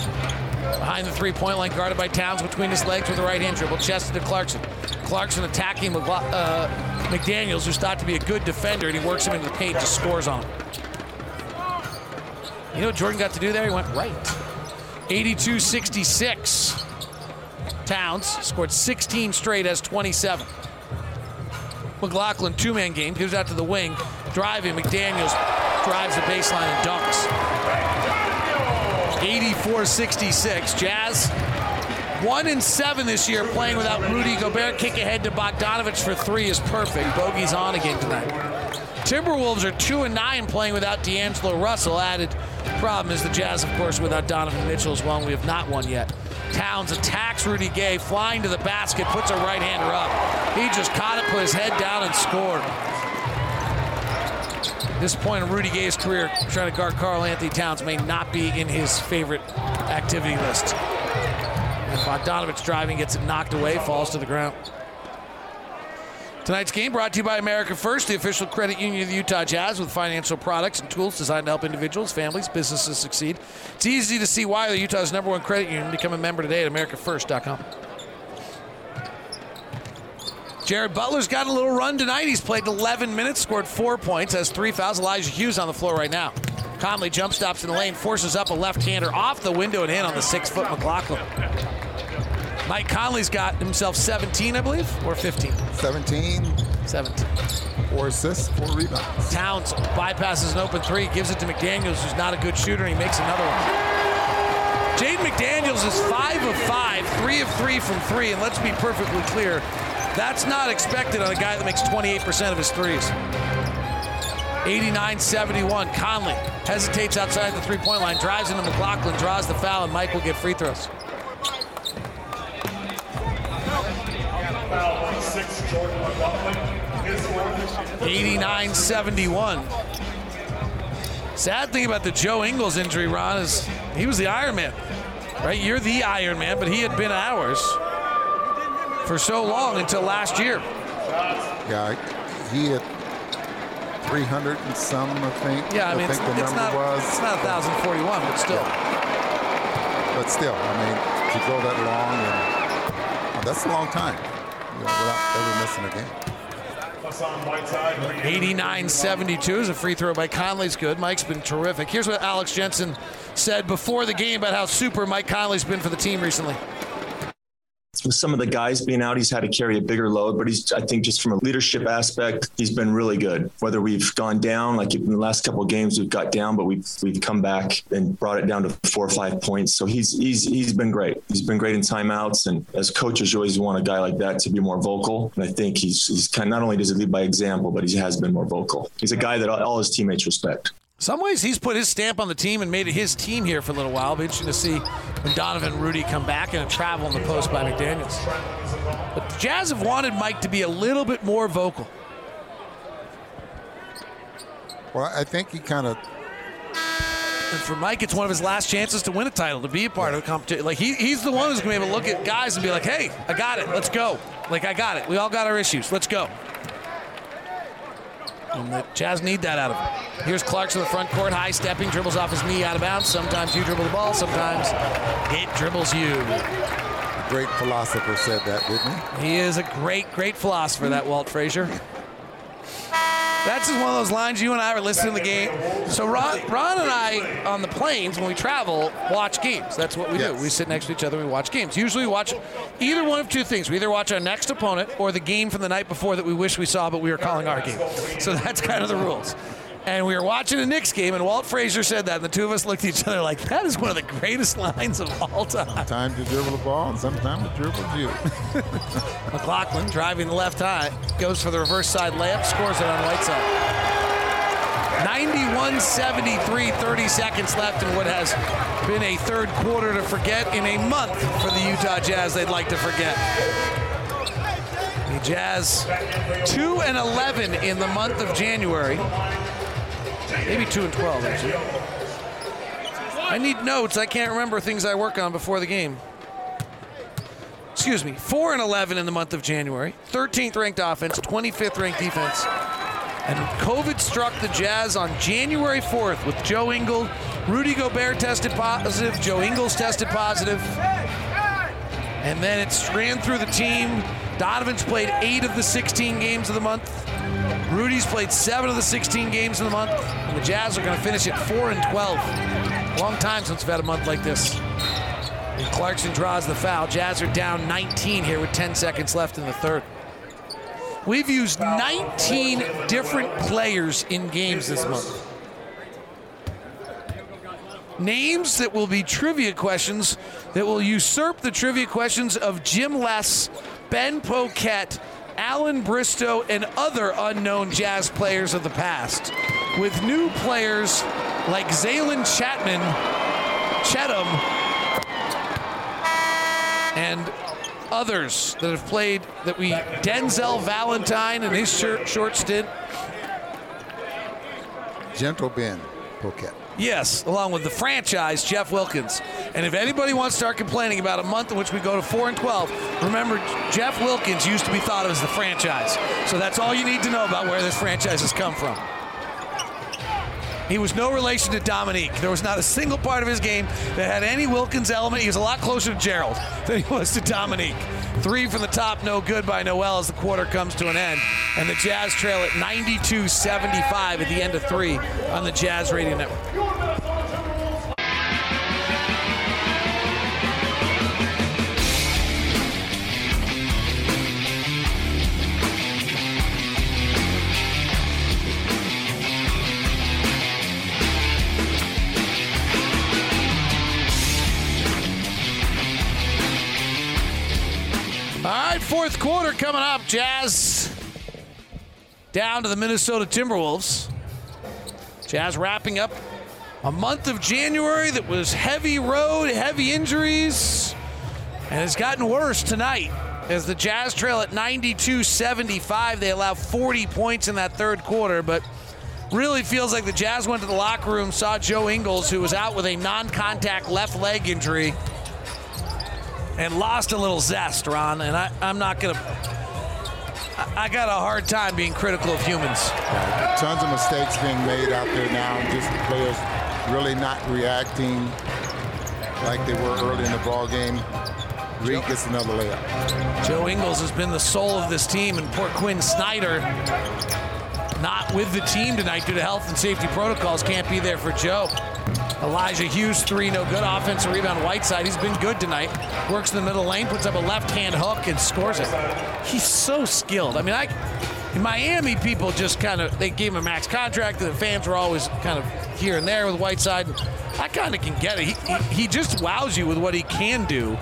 behind the three point line, guarded by Towns between his legs with a right hand dribble, chested to Clarkson. Clarkson attacking uh, McDaniels, who's thought to be a good defender, and he works him into the paint, just scores on him. You know what Jordan got to do there? He went right. 82 66. Towns scored 16 straight as 27. McLaughlin two man game, gives out to the wing, driving. McDaniels drives the baseline and dunks. 84 66. Jazz one and seven this year playing without Rudy Gobert. Kick ahead to Bogdanovic for three is perfect. Bogey's on again tonight. Timberwolves are two and nine playing without D'Angelo Russell. Added problem is the Jazz, of course, without Donovan Mitchell as well. We have not won yet. Towns attacks Rudy Gay, flying to the basket, puts a right hander up. He just caught it, put his head down, and scored. This point in Rudy Gay's career, trying to guard Karl Anthony Towns may not be in his favorite activity list. And Bogdanovic driving gets it knocked away, falls to the ground. Tonight's game brought to you by America First, the official credit union of the Utah Jazz, with financial products and tools designed to help individuals, families, businesses succeed. It's easy to see why they're Utah's number one credit union. Become a member today at AmericaFirst.com. Jared Butler's got a little run tonight. He's played 11 minutes, scored four points, has three fouls. Elijah Hughes on the floor right now. Conley jump stops in the lane, forces up a left-hander off the window and in on the six-foot McLaughlin. Mike Conley's got himself 17, I believe, or 15. 17. 17. Four assists, four rebounds. Towns bypasses an open three, gives it to McDaniels, who's not a good shooter, and he makes another one. Jaden McDaniels is five of five, three of three from three, and let's be perfectly clear, that's not expected on a guy that makes 28% of his threes. 89-71. Conley hesitates outside the three-point line, drives into McLaughlin, draws the foul, and Mike will get free throws. 89-71. Sad thing about the Joe Ingles injury, Ron, is he was the Iron Man. Right? You're the Iron Man, but he had been ours for so long until last year. Yeah, he had 300 and some, I think. Yeah, I mean, I think it's, the it's number not, was. it's not 1,041, but still. Yeah. But still, I mean, to go that long, and, oh, that's a long time you know, without ever missing a game. 89-72 is a free throw by Conley's good. Mike's been terrific. Here's what Alex Jensen said before the game about how super Mike Conley's been for the team recently with some of the guys being out, he's had to carry a bigger load. But he's, I think, just from a leadership aspect, he's been really good. Whether we've gone down, like in the last couple of games, we've got down, but we've we've come back and brought it down to four or five points. So he's he's he's been great. He's been great in timeouts, and as coaches, you always want a guy like that to be more vocal. And I think he's he's kind of, not only does he lead by example, but he has been more vocal. He's a guy that all his teammates respect some ways he's put his stamp on the team and made it his team here for a little while. Be interesting to see when Donovan and Rudy come back and a travel in the post by McDaniels. But the Jazz have wanted Mike to be a little bit more vocal. Well, I think he kind of. And for Mike, it's one of his last chances to win a title, to be a part of a competition. Like he, he's the one who's going to be able to look at guys and be like, "Hey, I got it. Let's go. Like I got it. We all got our issues. Let's go." And the Jazz need that out of him. Here's Clarkson in the front court, high stepping, dribbles off his knee out of bounds. Sometimes you dribble the ball, sometimes it dribbles you. A great philosopher said that, didn't he? He is a great, great philosopher, that Walt Frazier. That's just one of those lines you and I were listening to the game. So Ron, Ron and I on the planes when we travel watch games. That's what we yes. do. We sit next to each other and we watch games. Usually we watch either one of two things. We either watch our next opponent or the game from the night before that we wish we saw but we were calling our game. So that's kind of the rules. And we were watching a Knicks game, and Walt Frazier said that, and the two of us looked at each other like, that is one of the greatest lines of all time. Time to dribble the ball, and sometimes it dribbles you. McLaughlin driving the left high, goes for the reverse side layup, scores it on the right side. 91 73, 30 seconds left in what has been a third quarter to forget in a month for the Utah Jazz they'd like to forget. The Jazz 2 and 11 in the month of January. Maybe 2 and 12, actually. I need notes. I can't remember things I work on before the game. Excuse me. 4 and 11 in the month of January. 13th ranked offense, 25th ranked defense. And COVID struck the Jazz on January 4th with Joe Ingles. Rudy Gobert tested positive. Joe Ingles tested positive. And then it ran through the team. Donovan's played eight of the 16 games of the month. Rudy's played seven of the 16 games in the month. And the Jazz are going to finish at 4 and 12. Long time since we've had a month like this. And Clarkson draws the foul. Jazz are down 19 here with 10 seconds left in the third. We've used 19 different players in games this month. Names that will be trivia questions that will usurp the trivia questions of Jim Les, Ben Poquette, Allan Bristow, and other unknown jazz players of the past. With new players like Zaylen Chapman, Chatham, and others that have played that we Denzel Valentine and his short stint. Gentle Ben Poquette. Yes, along with the franchise Jeff Wilkins. And if anybody wants to start complaining about a month in which we go to 4 and 12, remember Jeff Wilkins used to be thought of as the franchise. So that's all you need to know about where this franchise has come from. He was no relation to Dominique. There was not a single part of his game that had any Wilkins element. He was a lot closer to Gerald than he was to Dominique. Three from the top, no good by Nowell as the quarter comes to an end. And the Jazz trail at 92 75 at the end of three on the Jazz Radio Network. All right, fourth quarter coming up. Jazz down to the Minnesota Timberwolves. Jazz wrapping up a month of January that was heavy road, heavy injuries, and it's gotten worse tonight as the Jazz trail at 92 75. They allow 40 points in that third quarter, but really feels like the Jazz went to the locker room, saw Joe Ingles, who was out with a non contact left leg injury and lost a little zest, Ron. And I, I'm not going to. I got a hard time being critical of humans. Tons of mistakes being made out there now. Just the players really not reacting like they were early in the ball game. Reid gets another layup. Joe Ingles has been the soul of this team, and poor Quin Snyder, not with the team tonight due to health and safety protocols, can't be there for Joe. Elijah Hughes, three, no good. Offensive rebound, Whiteside. He's been good tonight. Works in the middle lane, puts up a left hand hook, and scores it. He's so skilled. I mean, I. In Miami, people just kind of they gave him a max contract, and the fans were always kind of here and there with Whiteside. I kind of can get it. He, he, he just wows you with what he can do,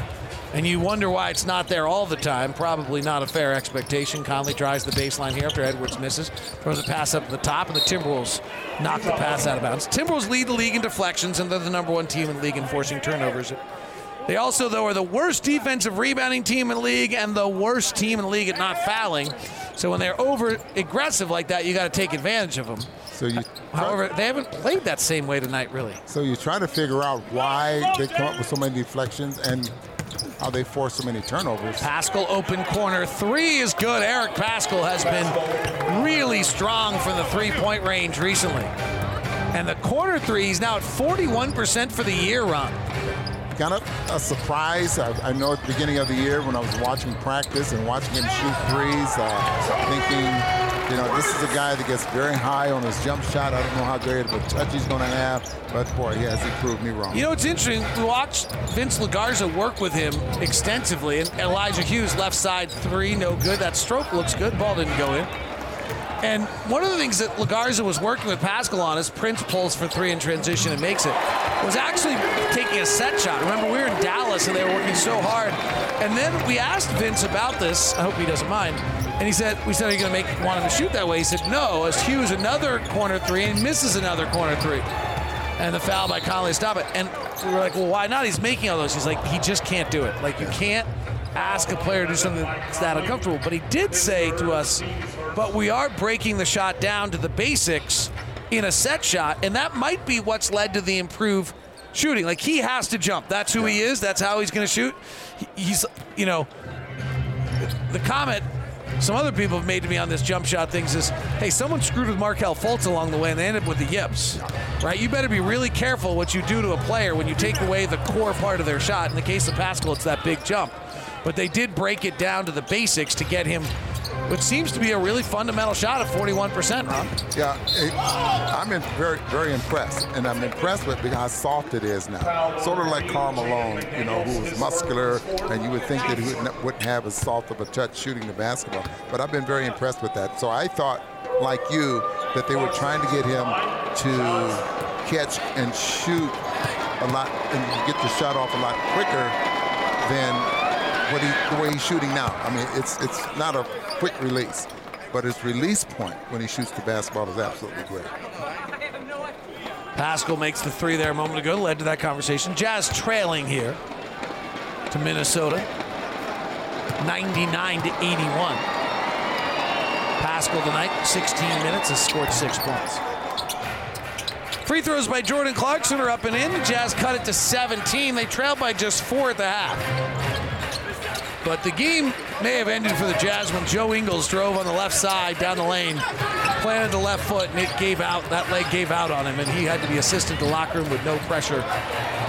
and you wonder why it's not there all the time. Probably not a fair expectation. Conley tries the baseline here after Edwards misses, throws a pass up to the top, and the Timberwolves knock the pass out of bounds. Timberwolves lead the league in deflections, and they're the number one team in the league in forcing turnovers. They also, though, are the worst defensive rebounding team in the league and the worst team in the league at not fouling. So when they're over aggressive like that, you got to take advantage of them. So you, uh, however, they haven't played that same way tonight, really. So you're trying to figure out why they come up with so many deflections and how they force so many turnovers. Paschall open corner three is good. Eric Paschall has been really strong from the three-point range recently. And the corner three, he's now at 41% for the year, Ron kind of a surprise. I, I, know at the beginning of the year when I was watching practice and watching him shoot threes, uh, thinking, you know, this is a guy that gets very high on his jump shot. I don't know how great of a touch he's going to have, but boy, he has he proved me wrong. You know, it's interesting. We watched Vince Legarza work with him extensively, and Elijah Hughes left side three, no good. That stroke looks good. Ball didn't go in. And one of the things that Legarza was working with Paschall on is Prince pulls for three in transition and makes it. Was actually taking a set shot. Remember, we were in Dallas and they were working so hard. And then we asked Vince about this. I hope he doesn't mind. And he said, "We said, are you going to make want him to shoot that way?" He said, "No." As Hughes another corner three and misses another corner three, and the foul by Conley stop it. And we were like, "Well, why not? He's making all those." He's like, "He just can't do it. Like you can't ask a player to do something that's that uncomfortable." But he did say to us, "But we are breaking the shot down to the basics in a set shot, and that might be what's led to the improved." Shooting like he has to jump. That's who he is. That's how he's going to shoot. He's, you know, the comment some other people have made to me on this jump shot things is, hey, someone screwed with Markelle Fultz along the way and they ended up with the yips, right? You better be really careful what you do to a player when you take away the core part of their shot. In the case of Paschall, it's that big jump. But they did break it down to the basics to get him, which seems to be a really fundamental shot at 41%, Rob. Yeah, it, I'm in very, very impressed, and I'm impressed with how soft it is now. Sort of like Karl Malone, you know, who was muscular, and you would think that he wouldn't have as soft of a touch shooting the basketball. But I've been very impressed with that. So I thought, like you, that they were trying to get him to catch and shoot a lot, and get the shot off a lot quicker than what he, the way he's shooting now. I mean, it's it's not a quick release, but his release point when he shoots the basketball is absolutely great. Paschall makes the three there a moment ago, led to that conversation. Jazz trailing here to Minnesota, 99 to 81. Paschall tonight, 16 minutes, has scored six points. Free throws by Jordan Clarkson are up and in. The Jazz cut it to 17. They trailed by just four at the half. But the game may have ended for the Jazz when Joe Ingles drove on the left side down the lane, planted the left foot, and it gave out. That leg gave out on him, and he had to be assisted to the locker room with no pressure,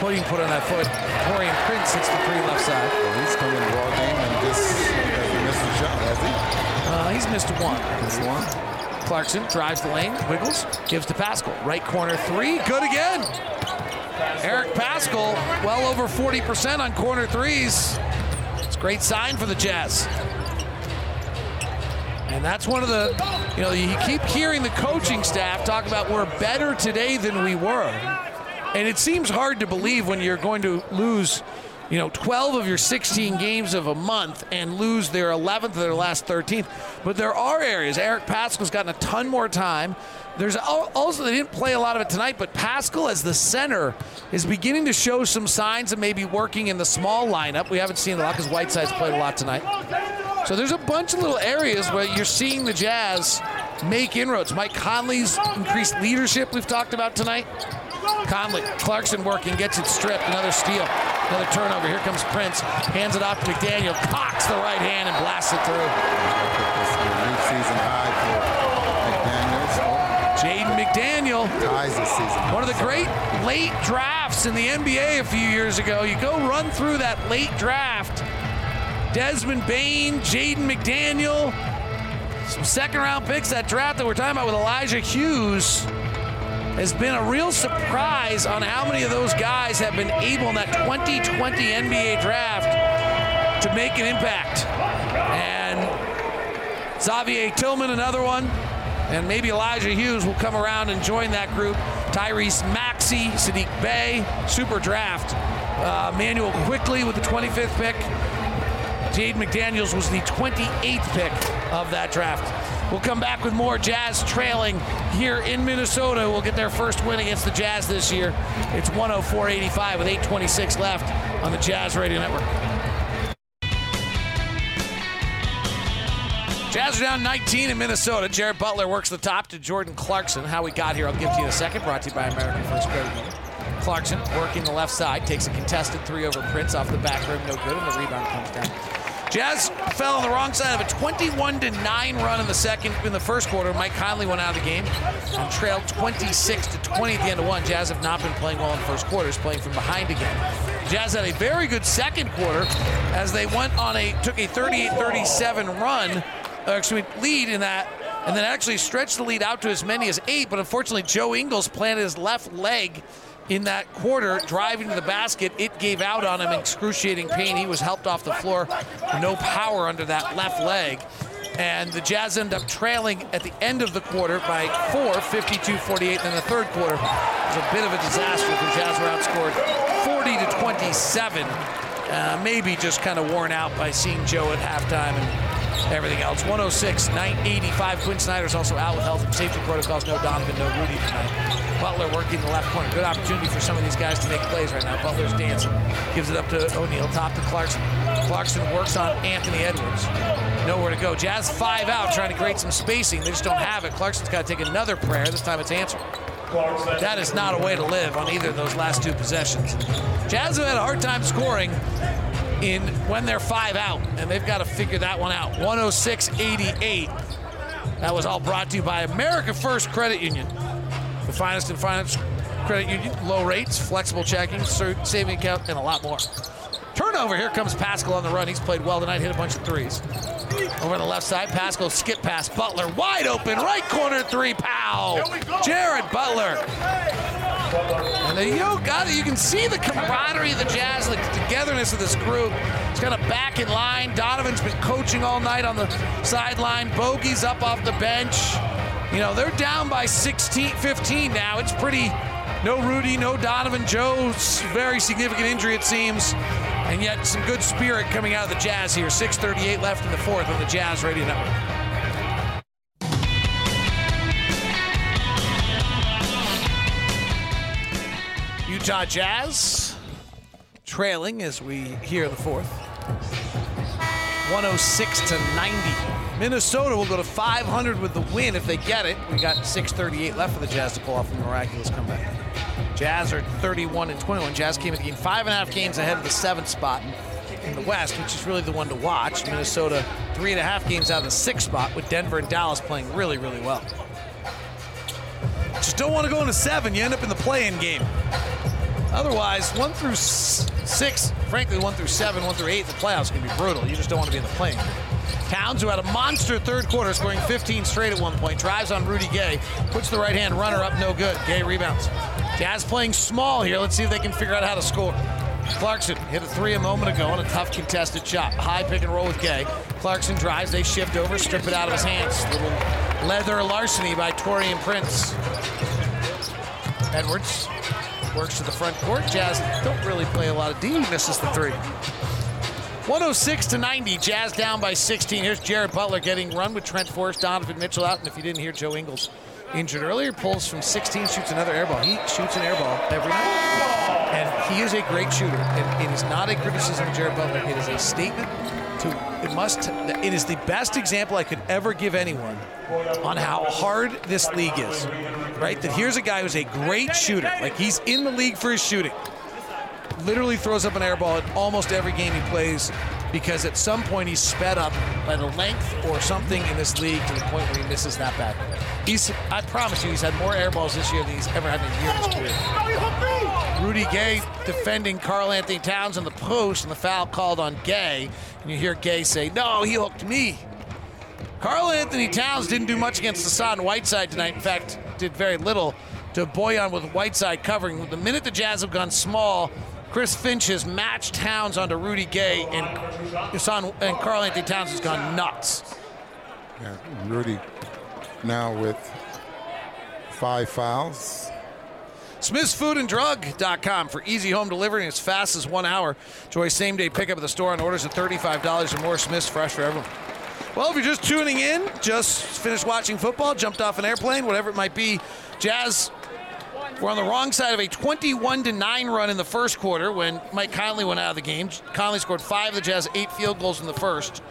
putting put on that foot. Taurean Prince hits the three left side. Well, he's coming in the ball game and just hasn't missed a shot, has he? Uh, he's missed one. Missed one. Clarkson drives the lane, wiggles, gives to Paschall. Right corner three, good again. Eric Paschall, well over 40% on corner threes. Great sign for the Jazz. And that's one of the, you know, you keep hearing the coaching staff talk about we're better today than we were. And it seems hard to believe when you're going to lose, you know, 12 of your 16 games of a month and lose their 11th of their last 13th. But there are areas. Eric Paschall's gotten a ton more time. There's also, they didn't play a lot of it tonight, but Paschall as the center is beginning to show some signs of maybe working in the small lineup. We haven't seen a lot because Whiteside's played a lot tonight. So there's a bunch of little areas where you're seeing the Jazz make inroads. Mike Conley's increased leadership we've talked about tonight. Conley, Clarkson working, gets it stripped. Another steal, another turnover. Here comes Prince, hands it off to McDaniel, cocks the right hand and blasts it through. New season high for McDaniels. Jaden Ties season. One of the great late drafts in the NBA a few years ago. You go run through that late draft. Desmond Bane, Jaden McDaniel, some second round picks that draft that we're talking about with Elijah Hughes has been a real surprise on how many of those guys have been able in that 2020 NBA draft to make an impact. And Xavier Tillman, another one. And maybe Elijah Hughes will come around and join that group. Tyrese Maxey, Saddiq Bey, super draft. Uh, Manuel Quickley with the 25th pick. Jade McDaniels was the 28th pick of that draft. We'll come back with more Jazz trailing here in Minnesota. We'll get their first win against the Jazz this year. It's 104.85 with 8.26 left on the Jazz Radio Network. Jazz are down 19 in Minnesota. Jared Butler works the top to Jordan Clarkson. How we got here, I'll give to you in a second. Brought to you by American First Credit Union. Clarkson working the left side, takes a contested three over Prince off the back rim, no good, and the rebound comes down. Jazz fell on the wrong side of a 21 to 9 run in the second in the first quarter. Mike Conley went out of the game and trailed 26 to 20 at the end of one. Jazz have not been playing well in first quarters, playing from behind again. Jazz had a very good second quarter as they went on a took a 38-37 run, actually lead in that, and then actually stretched the lead out to as many as eight. But unfortunately, Joe Ingles planted his left leg in that quarter, driving to the basket. It gave out on him, excruciating pain. He was helped off the floor, no power under that left leg. And the Jazz end up trailing at the end of the quarter by four, 52-48. And then the third quarter it was a bit of a disaster. The Jazz were outscored 40 to 27. Uh, maybe just kind of worn out by seeing Joe at halftime and everything else. 106, 985. Quin Snyder's also out with health and safety protocols. No Donovan, no Rudy tonight. Butler working the left corner. Good opportunity for some of these guys to make plays right now. Butler's dancing. Gives it up to O'Neale. Top to Clarkson. Clarkson works on Anthony Edwards. Nowhere to go. Jazz five out, trying to create some spacing. They just don't have it. Clarkson's got to take another prayer. This time it's answered. That is not a way to live on either of those last two possessions. Jazz have had a hard time scoring in when they're five out, and they've got to figure that one out. 106-88. That was all brought to you by America First Credit Union, the finest in finance credit union. Low rates, flexible checking, saving account, and a lot more. Turnover. Here comes Paschall on the run. He's played well tonight. Hit a bunch of threes. Over on the left side, Paschall skip past Butler. Wide open, right corner three. Pow! Jared Butler. And the yo got it. You can see the camaraderie of the Jazz, the togetherness of this group. It's kind of back in line. Donovan's been coaching all night on the sideline. Bogey's up off the bench. You know, they're down by 16, 15 now. It's pretty no Rudy, no Donovan. Joe's very significant injury, it seems. And yet some good spirit coming out of the Jazz here. 6.38 left in the fourth on the Jazz Radio Network. Utah Jazz trailing as we hear the fourth. 106 to 90. Minnesota will go to 500 with the win if they get it. We got 6:38 left for the Jazz to pull off a miraculous comeback. Jazz are 31 and 21. Jazz came in the game five and a half games ahead of the seventh spot in the West, which is really the one to watch. Minnesota three and a half games out of the sixth spot, with Denver and Dallas playing really, really well. Just don't want to go into seven. You end up in the play-in game. Otherwise, one through six, frankly, one through seven, one through eight, the playoffs can be brutal. You just don't want to be in the play-in. Towns, who had a monster third quarter, scoring 15 straight at one point, drives on Rudy Gay, puts the right hand runner up, no good. Gay rebounds. Jazz playing small here. Let's see if they can figure out how to score. Clarkson hit a three a moment ago on a tough contested shot. High pick and roll with Gay. Clarkson drives, they shift over, strip it out of his hands. Little leather larceny by Taurean Prince. Edwards works to the front court. Jazz don't really play a lot of D. Misses the three. 106 to 90. Jazz down by 16. Here's Jared Butler getting run with Trent Forrest, Donovan Mitchell out. And if you didn't hear Joe Ingles injured earlier, pulls from 16, shoots another airball. He shoots an airball every night. And he is a great shooter. And it is not a criticism of Jared Butler. It is a statement to it must it is the best example I could ever give anyone on how hard this league is. Right? That here's a guy who's a great shooter. Like he's in the league for his shooting. Literally throws up an airball at almost every game he plays because at some point he's sped up by the length or something in this league to the point where he misses that bad. He's, I promise you, he's had more airballs this year than he's ever had in a year in his career. Rudy Gay defending Karl Anthony Towns in the post and the foul called on Gay. And you hear Gay say, no, he hooked me. Karl-Anthony Towns didn't do much against Hassan Whiteside tonight. In fact, did very little to Bojan with Whiteside covering. The minute the Jazz have gone small, Chris Finch has matched Towns onto Rudy Gay, and Hassan and Karl Anthony Towns has gone nuts. Yeah, Rudy now with five fouls. SmithsFoodAndDrug.com for easy home delivery as fast as one hour. Enjoy same day pickup at the store on orders of $35 or more. Smith's fresh for everyone. Well, if you're just tuning in, just finished watching football, jumped off an airplane, whatever it might be, Jazz were on the wrong side of a 21 to 9 run in the first quarter when Mike Conley went out of the game. Conley scored five, the Jazz eight field goals in the first.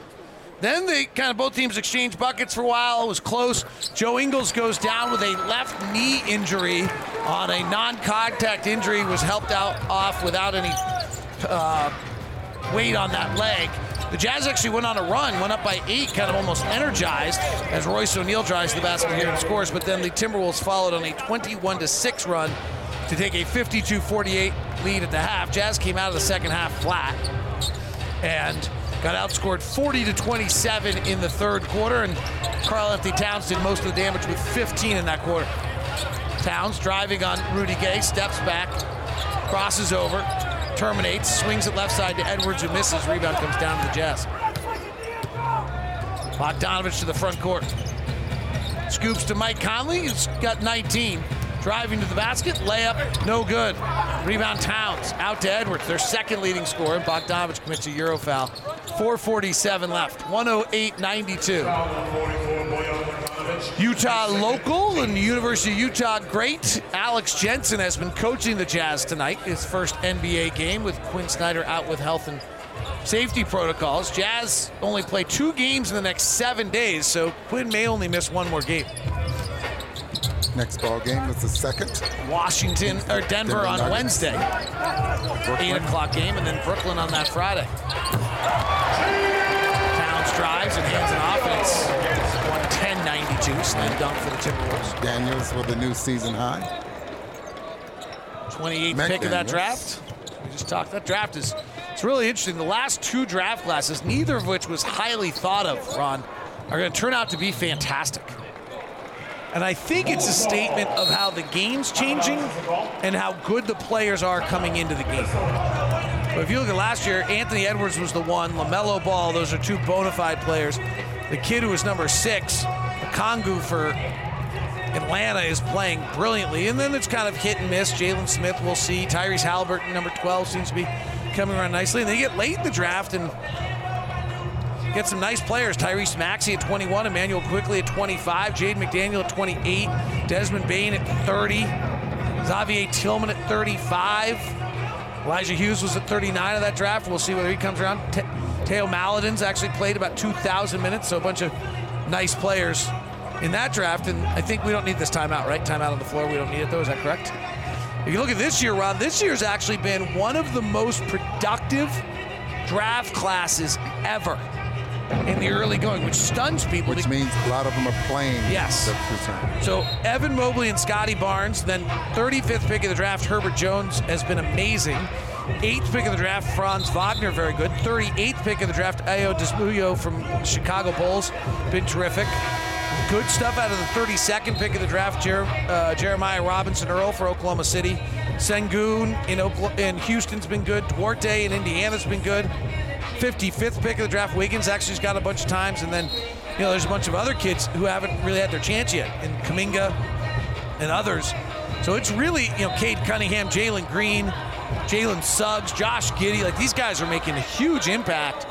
Then they kind of both teams exchanged buckets for a while. It was close. Joe Ingles goes down with a left knee injury on a non-contact injury. Was helped out off without any uh, weight on that leg. The Jazz actually went on a run, went up by eight, kind of almost energized as Royce O'Neale drives the basket here and scores. But then the Timberwolves followed on a 21 to six run to take a 52-48 lead at the half. Jazz came out of the second half flat and got outscored 40 to 27 in the third quarter. And Karl-Anthony Towns did most of the damage with 15 in that quarter. Towns driving on Rudy Gay, steps back, crosses over, terminates, swings it left side to Edwards who misses. Rebound comes down to the Jazz. Bogdanovic to the front court. Scoops to Mike Conley, who's got 19. Driving to the basket, layup, no good. Rebound Towns, out to Edwards, their second leading scorer. Bogdanovic commits a Euro foul. 447 left, 108-92. Utah local and University of Utah great. Alex Jensen has been coaching the Jazz tonight, his first NBA game with Quin Snyder out with health and safety protocols. Jazz only play two games in the next seven days, so Quin may only miss one more game. Next ball game is the second. Washington or Denver, Denver on Nuggets. Wednesday. Eight o'clock game, and then Brooklyn on that Friday. Towns drives and hands it off, and it's 110-92. Slam dunk for the Timberwolves. Daniels with a new season high. 28th pick of that draft. We just talked. That draft is it's really interesting. The last two draft classes, neither of which was highly thought of, Ron, are going to turn out to be fantastic. And I think it's a statement of how the game's changing and how good the players are coming into the game. But if you look at last year, Anthony Edwards was the one, LaMelo Ball, those are two bona fide players. The kid who was number six, Okongwu for Atlanta is playing brilliantly, and then it's kind of hit and miss. Jalen Smith, we'll see. Tyrese Halliburton, number 12, seems to be coming around nicely. And they get late in the draft and get some nice players. Tyrese Maxey at 21, Immanuel Quickley at 25, Jade McDaniel at 28, Desmond Bane at 30, Xavier Tillman at 35. Elijah Hughes was at 39 of that draft. We'll see whether he comes around. Te- Theo Maledon's actually played about 2,000 minutes, so a bunch of nice players in that draft. And I think we don't need this timeout, right? Timeout on the floor. We don't need it, though. Is that correct? If you look at this year, Ron, this year's actually been one of the most productive draft classes ever in the early going, which stuns people. Which means a lot of them are playing. Yes. So Evan Mobley and Scottie Barnes, then 35th pick of the draft, Herbert Jones has been amazing. Eighth pick of the draft, Franz Wagner, very good. 38th pick of the draft, Ayo Dosunmu from Chicago Bulls, been terrific. Good stuff out of the 32nd pick of the draft, Jer- uh, Jeremiah Robinson Earl for Oklahoma City. Sengun in, in Houston's been good. Duarte in Indiana's been good. 55th pick of the draft, Wiggins actually's got a bunch of times. And then, you know, there's a bunch of other kids who haven't really had their chance yet, in Kuminga and others. So it's really, you know, Cade Cunningham, Jalen Green, Jalen Suggs, Josh Giddey. Like these guys are making a huge impact.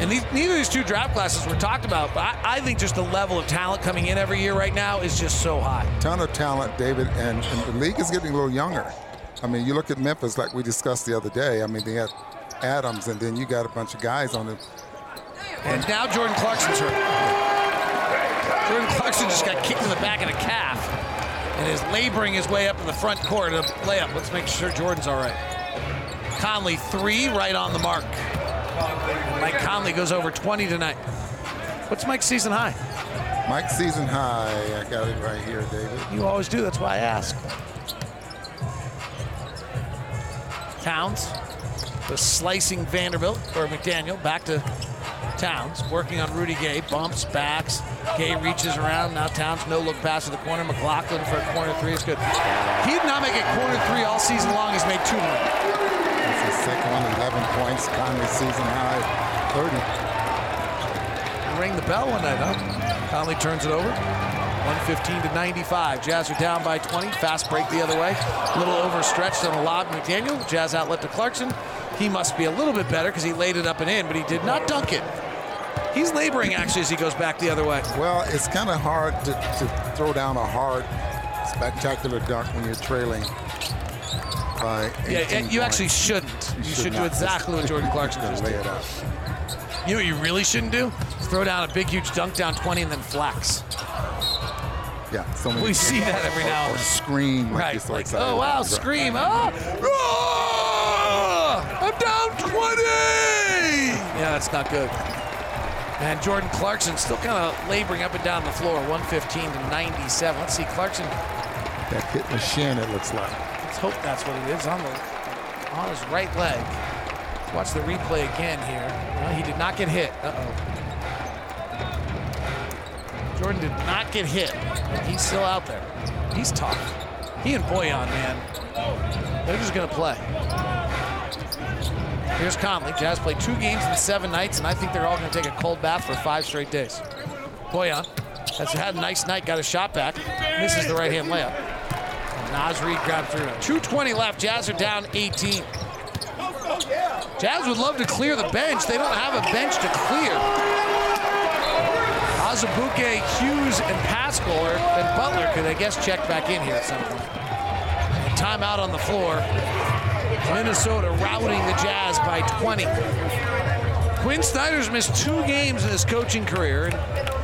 And these, neither of these two draft classes were talked about, but I, I think just the level of talent coming in every year right now is just so high. Ton of talent, David, and, and the league is getting a little younger. I mean, you look at Memphis like we discussed the other day. I mean, they had Adams, and then you got a bunch of guys on the. And now Jordan Clarkson's hurt. Jordan Clarkson just got kicked in the back of the calf and is laboring his way up in the front court. In a layup. Let's make sure Jordan's all right. Conley, three, right on the mark. Mike Conley goes over 20 tonight. What's Mike's season high? Mike's season high. I got it right here, David. You always do. That's why I ask. Towns was slicing Vanderbilt or McDaniel back to Towns, working on Rudy Gay, bumps, backs. Gay reaches around. Now Towns no look pass to the corner. McLaughlin for a corner three is good. He did not make a corner three all season long. He's made two more. That's his second one, 11 points. Conley season high, 30. He rang the bell one night, huh? Conley turns it over. 115 to 95. Jazz are down by 20. Fast break the other way. A little overstretched on a lob. McDaniel. Jazz outlet to Clarkson. He must be a little bit better because he laid it up and in, but he did not dunk it. He's laboring actually as he goes back the other way. Well, it's kind of hard to, to throw down a hard, spectacular dunk when you're trailing by Yeah, and you actually points. shouldn't. You, should, do exactly what Jordan Clarkson Just did. You know what you really shouldn't do? Throw down a big, huge dunk down 20 and then flex. Yeah, so many We see that every now and or then. scream like Right, like, oh wow, scream! Oh, Ah! I'm down 20. Yeah, that's not good. And Jordan Clarkson still kind of laboring up and down the floor, 115 to 97. Let's see, Clarkson. That hit in the shin, it looks like. Hope that's what it is on the on his right leg. Watch the replay again here. No, he did not get hit. Uh oh. Jordan did not get hit. He's still out there. He's tough. He and Bojan, man, they're just gonna play. Here's Conley. Jazz played two games in seven nights, and I think they're all to take a cold bath for five straight days. Bojan has had a nice night, got a shot back, misses the right hand layup. Naz Reid grabbed through. 220 left. Jazz are down 18. Jazz would love to clear the bench. They don't have a bench to clear. Azubuike, Hughes, and Paschall or, and Butler could, I guess, check back in here at some point. And timeout on the floor. Minnesota routing the Jazz by 20. Quin Snyder's missed two games in his coaching career.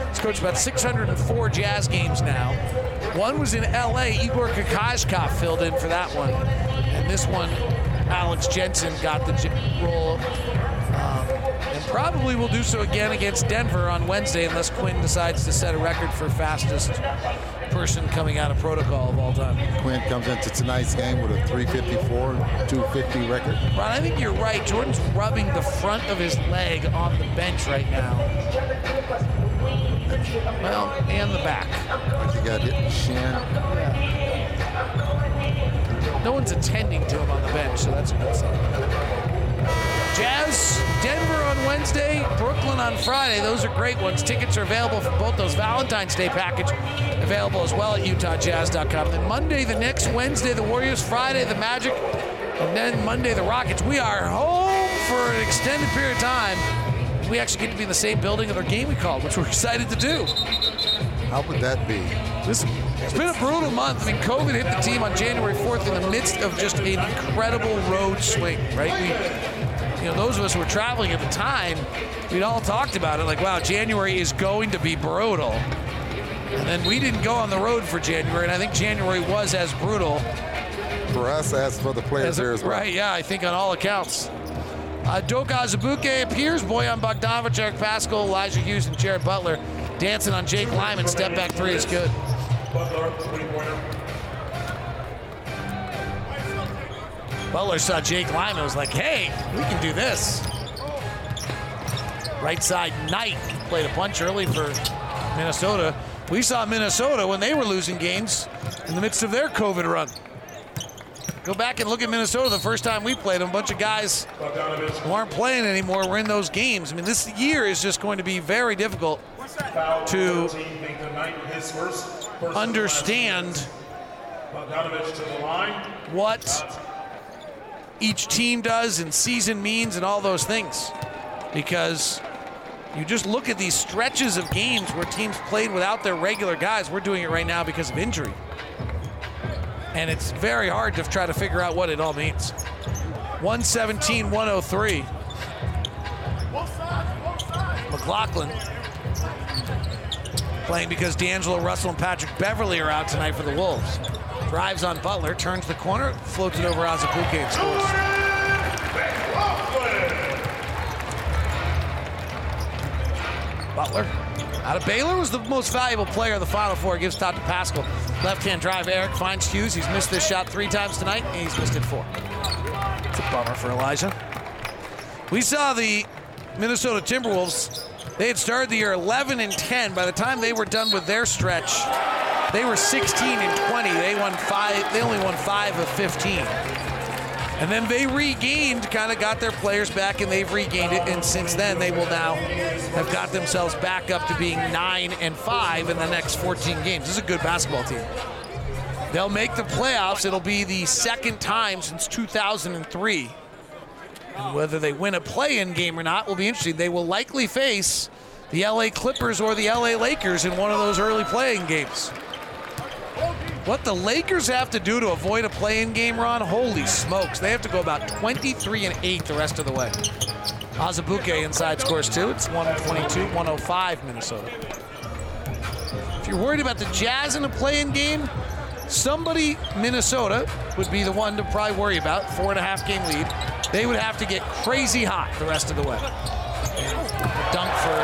He's coached about 604 Jazz games now. One was in LA. Igor Kokoskov filled in for that one. And this one, Alex Jensen got the role. Um, and probably will do so again against Denver on Wednesday unless Quin decides to set a record for fastest person coming out of protocol of all time. Quin comes into tonight's game with a 354, 250 record. Ron, I think you're right. Jordan's rubbing the front of his leg on the bench right now. Well, and the back. He got hit in the shin. No one's attending to him on the bench, so that's a good sign. Jazz, Denver on Wednesday, Brooklyn on Friday. Those are great ones. Tickets are available for both those. Valentine's Day package available as well at UtahJazz.com. Then Monday, the next Wednesday, the Warriors. Friday, the Magic. And then Monday, the Rockets. We are home for an extended period of time. We actually get to be in the same building of our game we called, which we're excited to do. How would that be? This, it's been a brutal month. I mean, COVID hit the team on January 4th in the midst of just an incredible road swing, right? We, you know, those of us who were traveling at the time, we'd all talked about it like, wow, January is going to be brutal. And then we didn't go on the road for January, and I think January was as brutal. For us, as for the players as, there as well. Right, yeah, I think on all accounts. Uh, Doka Azubuike appears. Bojan Bogdanovic, Eric Paschall, Elijah Hughes, and Jared Butler dancing on Jake Layman. Step back three is good. Butler saw Jake Layman was like, hey, we can do this. Right side Knight played a punch early for Minnesota. We saw Minnesota when they were losing games in the midst of their COVID run. Go back and look at Minnesota the first time we played them. A bunch of guys who aren't playing anymore were in those games. I mean, this year is just going to be very difficult to understand what each team does and season means and all those things. Because you just look at these stretches of games where teams played without their regular guys. We're doing it right now because of injury. And it's very hard to try to figure out what it all means. 117 103. McLaughlin playing because D'Angelo Russell and Patrick Beverley are out tonight for the Wolves. Drives on Butler, turns the corner, floats it over Azubuike and scores. Butler out of Baylor was the most valuable player of the Final Four. Gives top to Paschall. Left-hand drive. Eric finds Hughes. He's missed this shot three times tonight, and he's missed it four. It's a bummer for Elijah. We saw the Minnesota Timberwolves. They had started the year 11 and 10. By the time they were done with their stretch, they were 16 and 20. They won five. They only won five of 15. And then they regained, kind of got their players back, and they've regained it. And since then, they will now have got themselves back up to being nine and five in the next 14 games. This is a good basketball team. They'll make the playoffs. It'll be the second time since 2003. And whether they win a play-in game or not will be interesting. They will likely face the LA Clippers or the LA Lakers in one of those early playing games. What the Lakers have to do to avoid a play-in game, Ron, holy smokes. They have to go about 23 and 8 the rest of the way. Azubuike inside scores two. It's 122-105 Minnesota. If you're worried about the Jazz in a play-in game, somebody, Minnesota, would be the one to probably worry about. Four and a half game lead. They would have to get crazy hot the rest of the way. Dunk for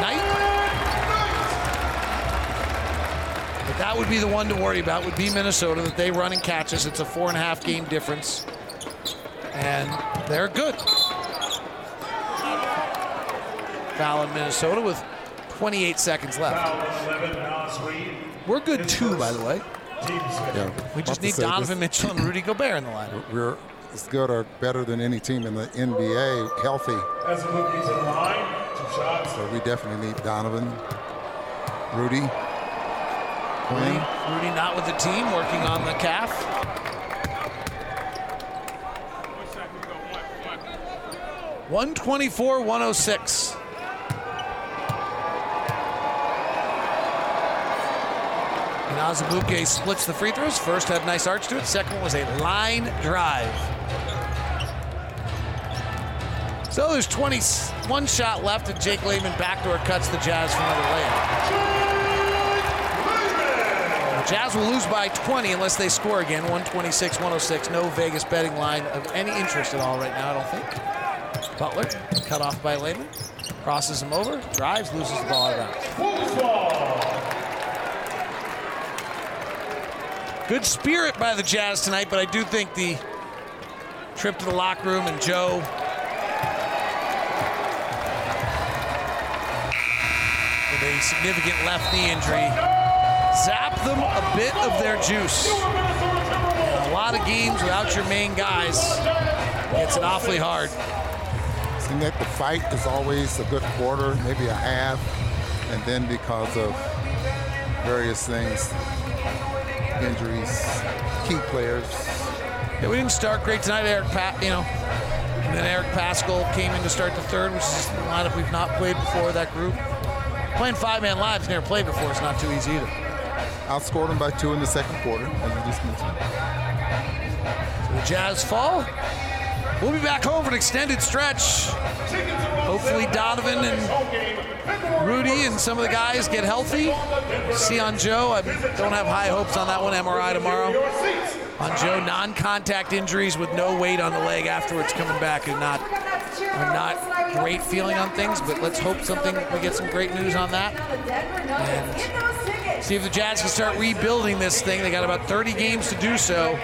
Knight. But that would be the one to worry about, would be Minnesota, that they run and catch us. It's a four and a half game difference. And they're good. Foul in Minnesota with 28 seconds left. We're good too, by the way. Yeah, We just need Donovan this- Mitchell and Rudy Gobert in the lineup. We're as good or better than any team in the NBA, healthy. As a rookie to the line, two shots. So we definitely need Donovan, Rudy, Rudy, Rudy not with the team, working on the calf. One twenty-four, one oh six. And Azubuike splits the free throws. First had nice arch to it. Second was a line drive. So there's 21 shot left, and Jake Layman backdoor cuts the Jazz for another layup. The Jazz will lose by 20 unless they score again. 126, 106. No Vegas betting line of any interest at all right now, I don't think. Butler cut off by Layman. Crosses him over, drives, loses the ball out of. Good spirit by the Jazz tonight, but I do think the trip to the locker room and Joe with a significant left knee injury zap them a bit of their juice. And a lot of games without your main guys, it's an awfully hard. Seems like the fight is always a good quarter, maybe a half, and then because of various things, injuries, key players. Yeah, we didn't start great tonight. Eric, pa- you know, and then Eric Paschall came in to start the third, which is a lineup we've not played before. That group playing five-man lives, never played before. It's not too easy either. Outscored them by two in the second quarter, as you just mentioned. So the Jazz fall. We'll be back home for an extended stretch. Hopefully Donovan and Rudy and some of the guys get healthy. See on Joe. I don't have high hopes on that one. MRI tomorrow. On Joe, non-contact injuries with no weight on the leg afterwards coming back and not are not great feeling on things, but let's hope something we get some great news on that. And see if the Jazz can start rebuilding this thing. They got about 30 games to do so.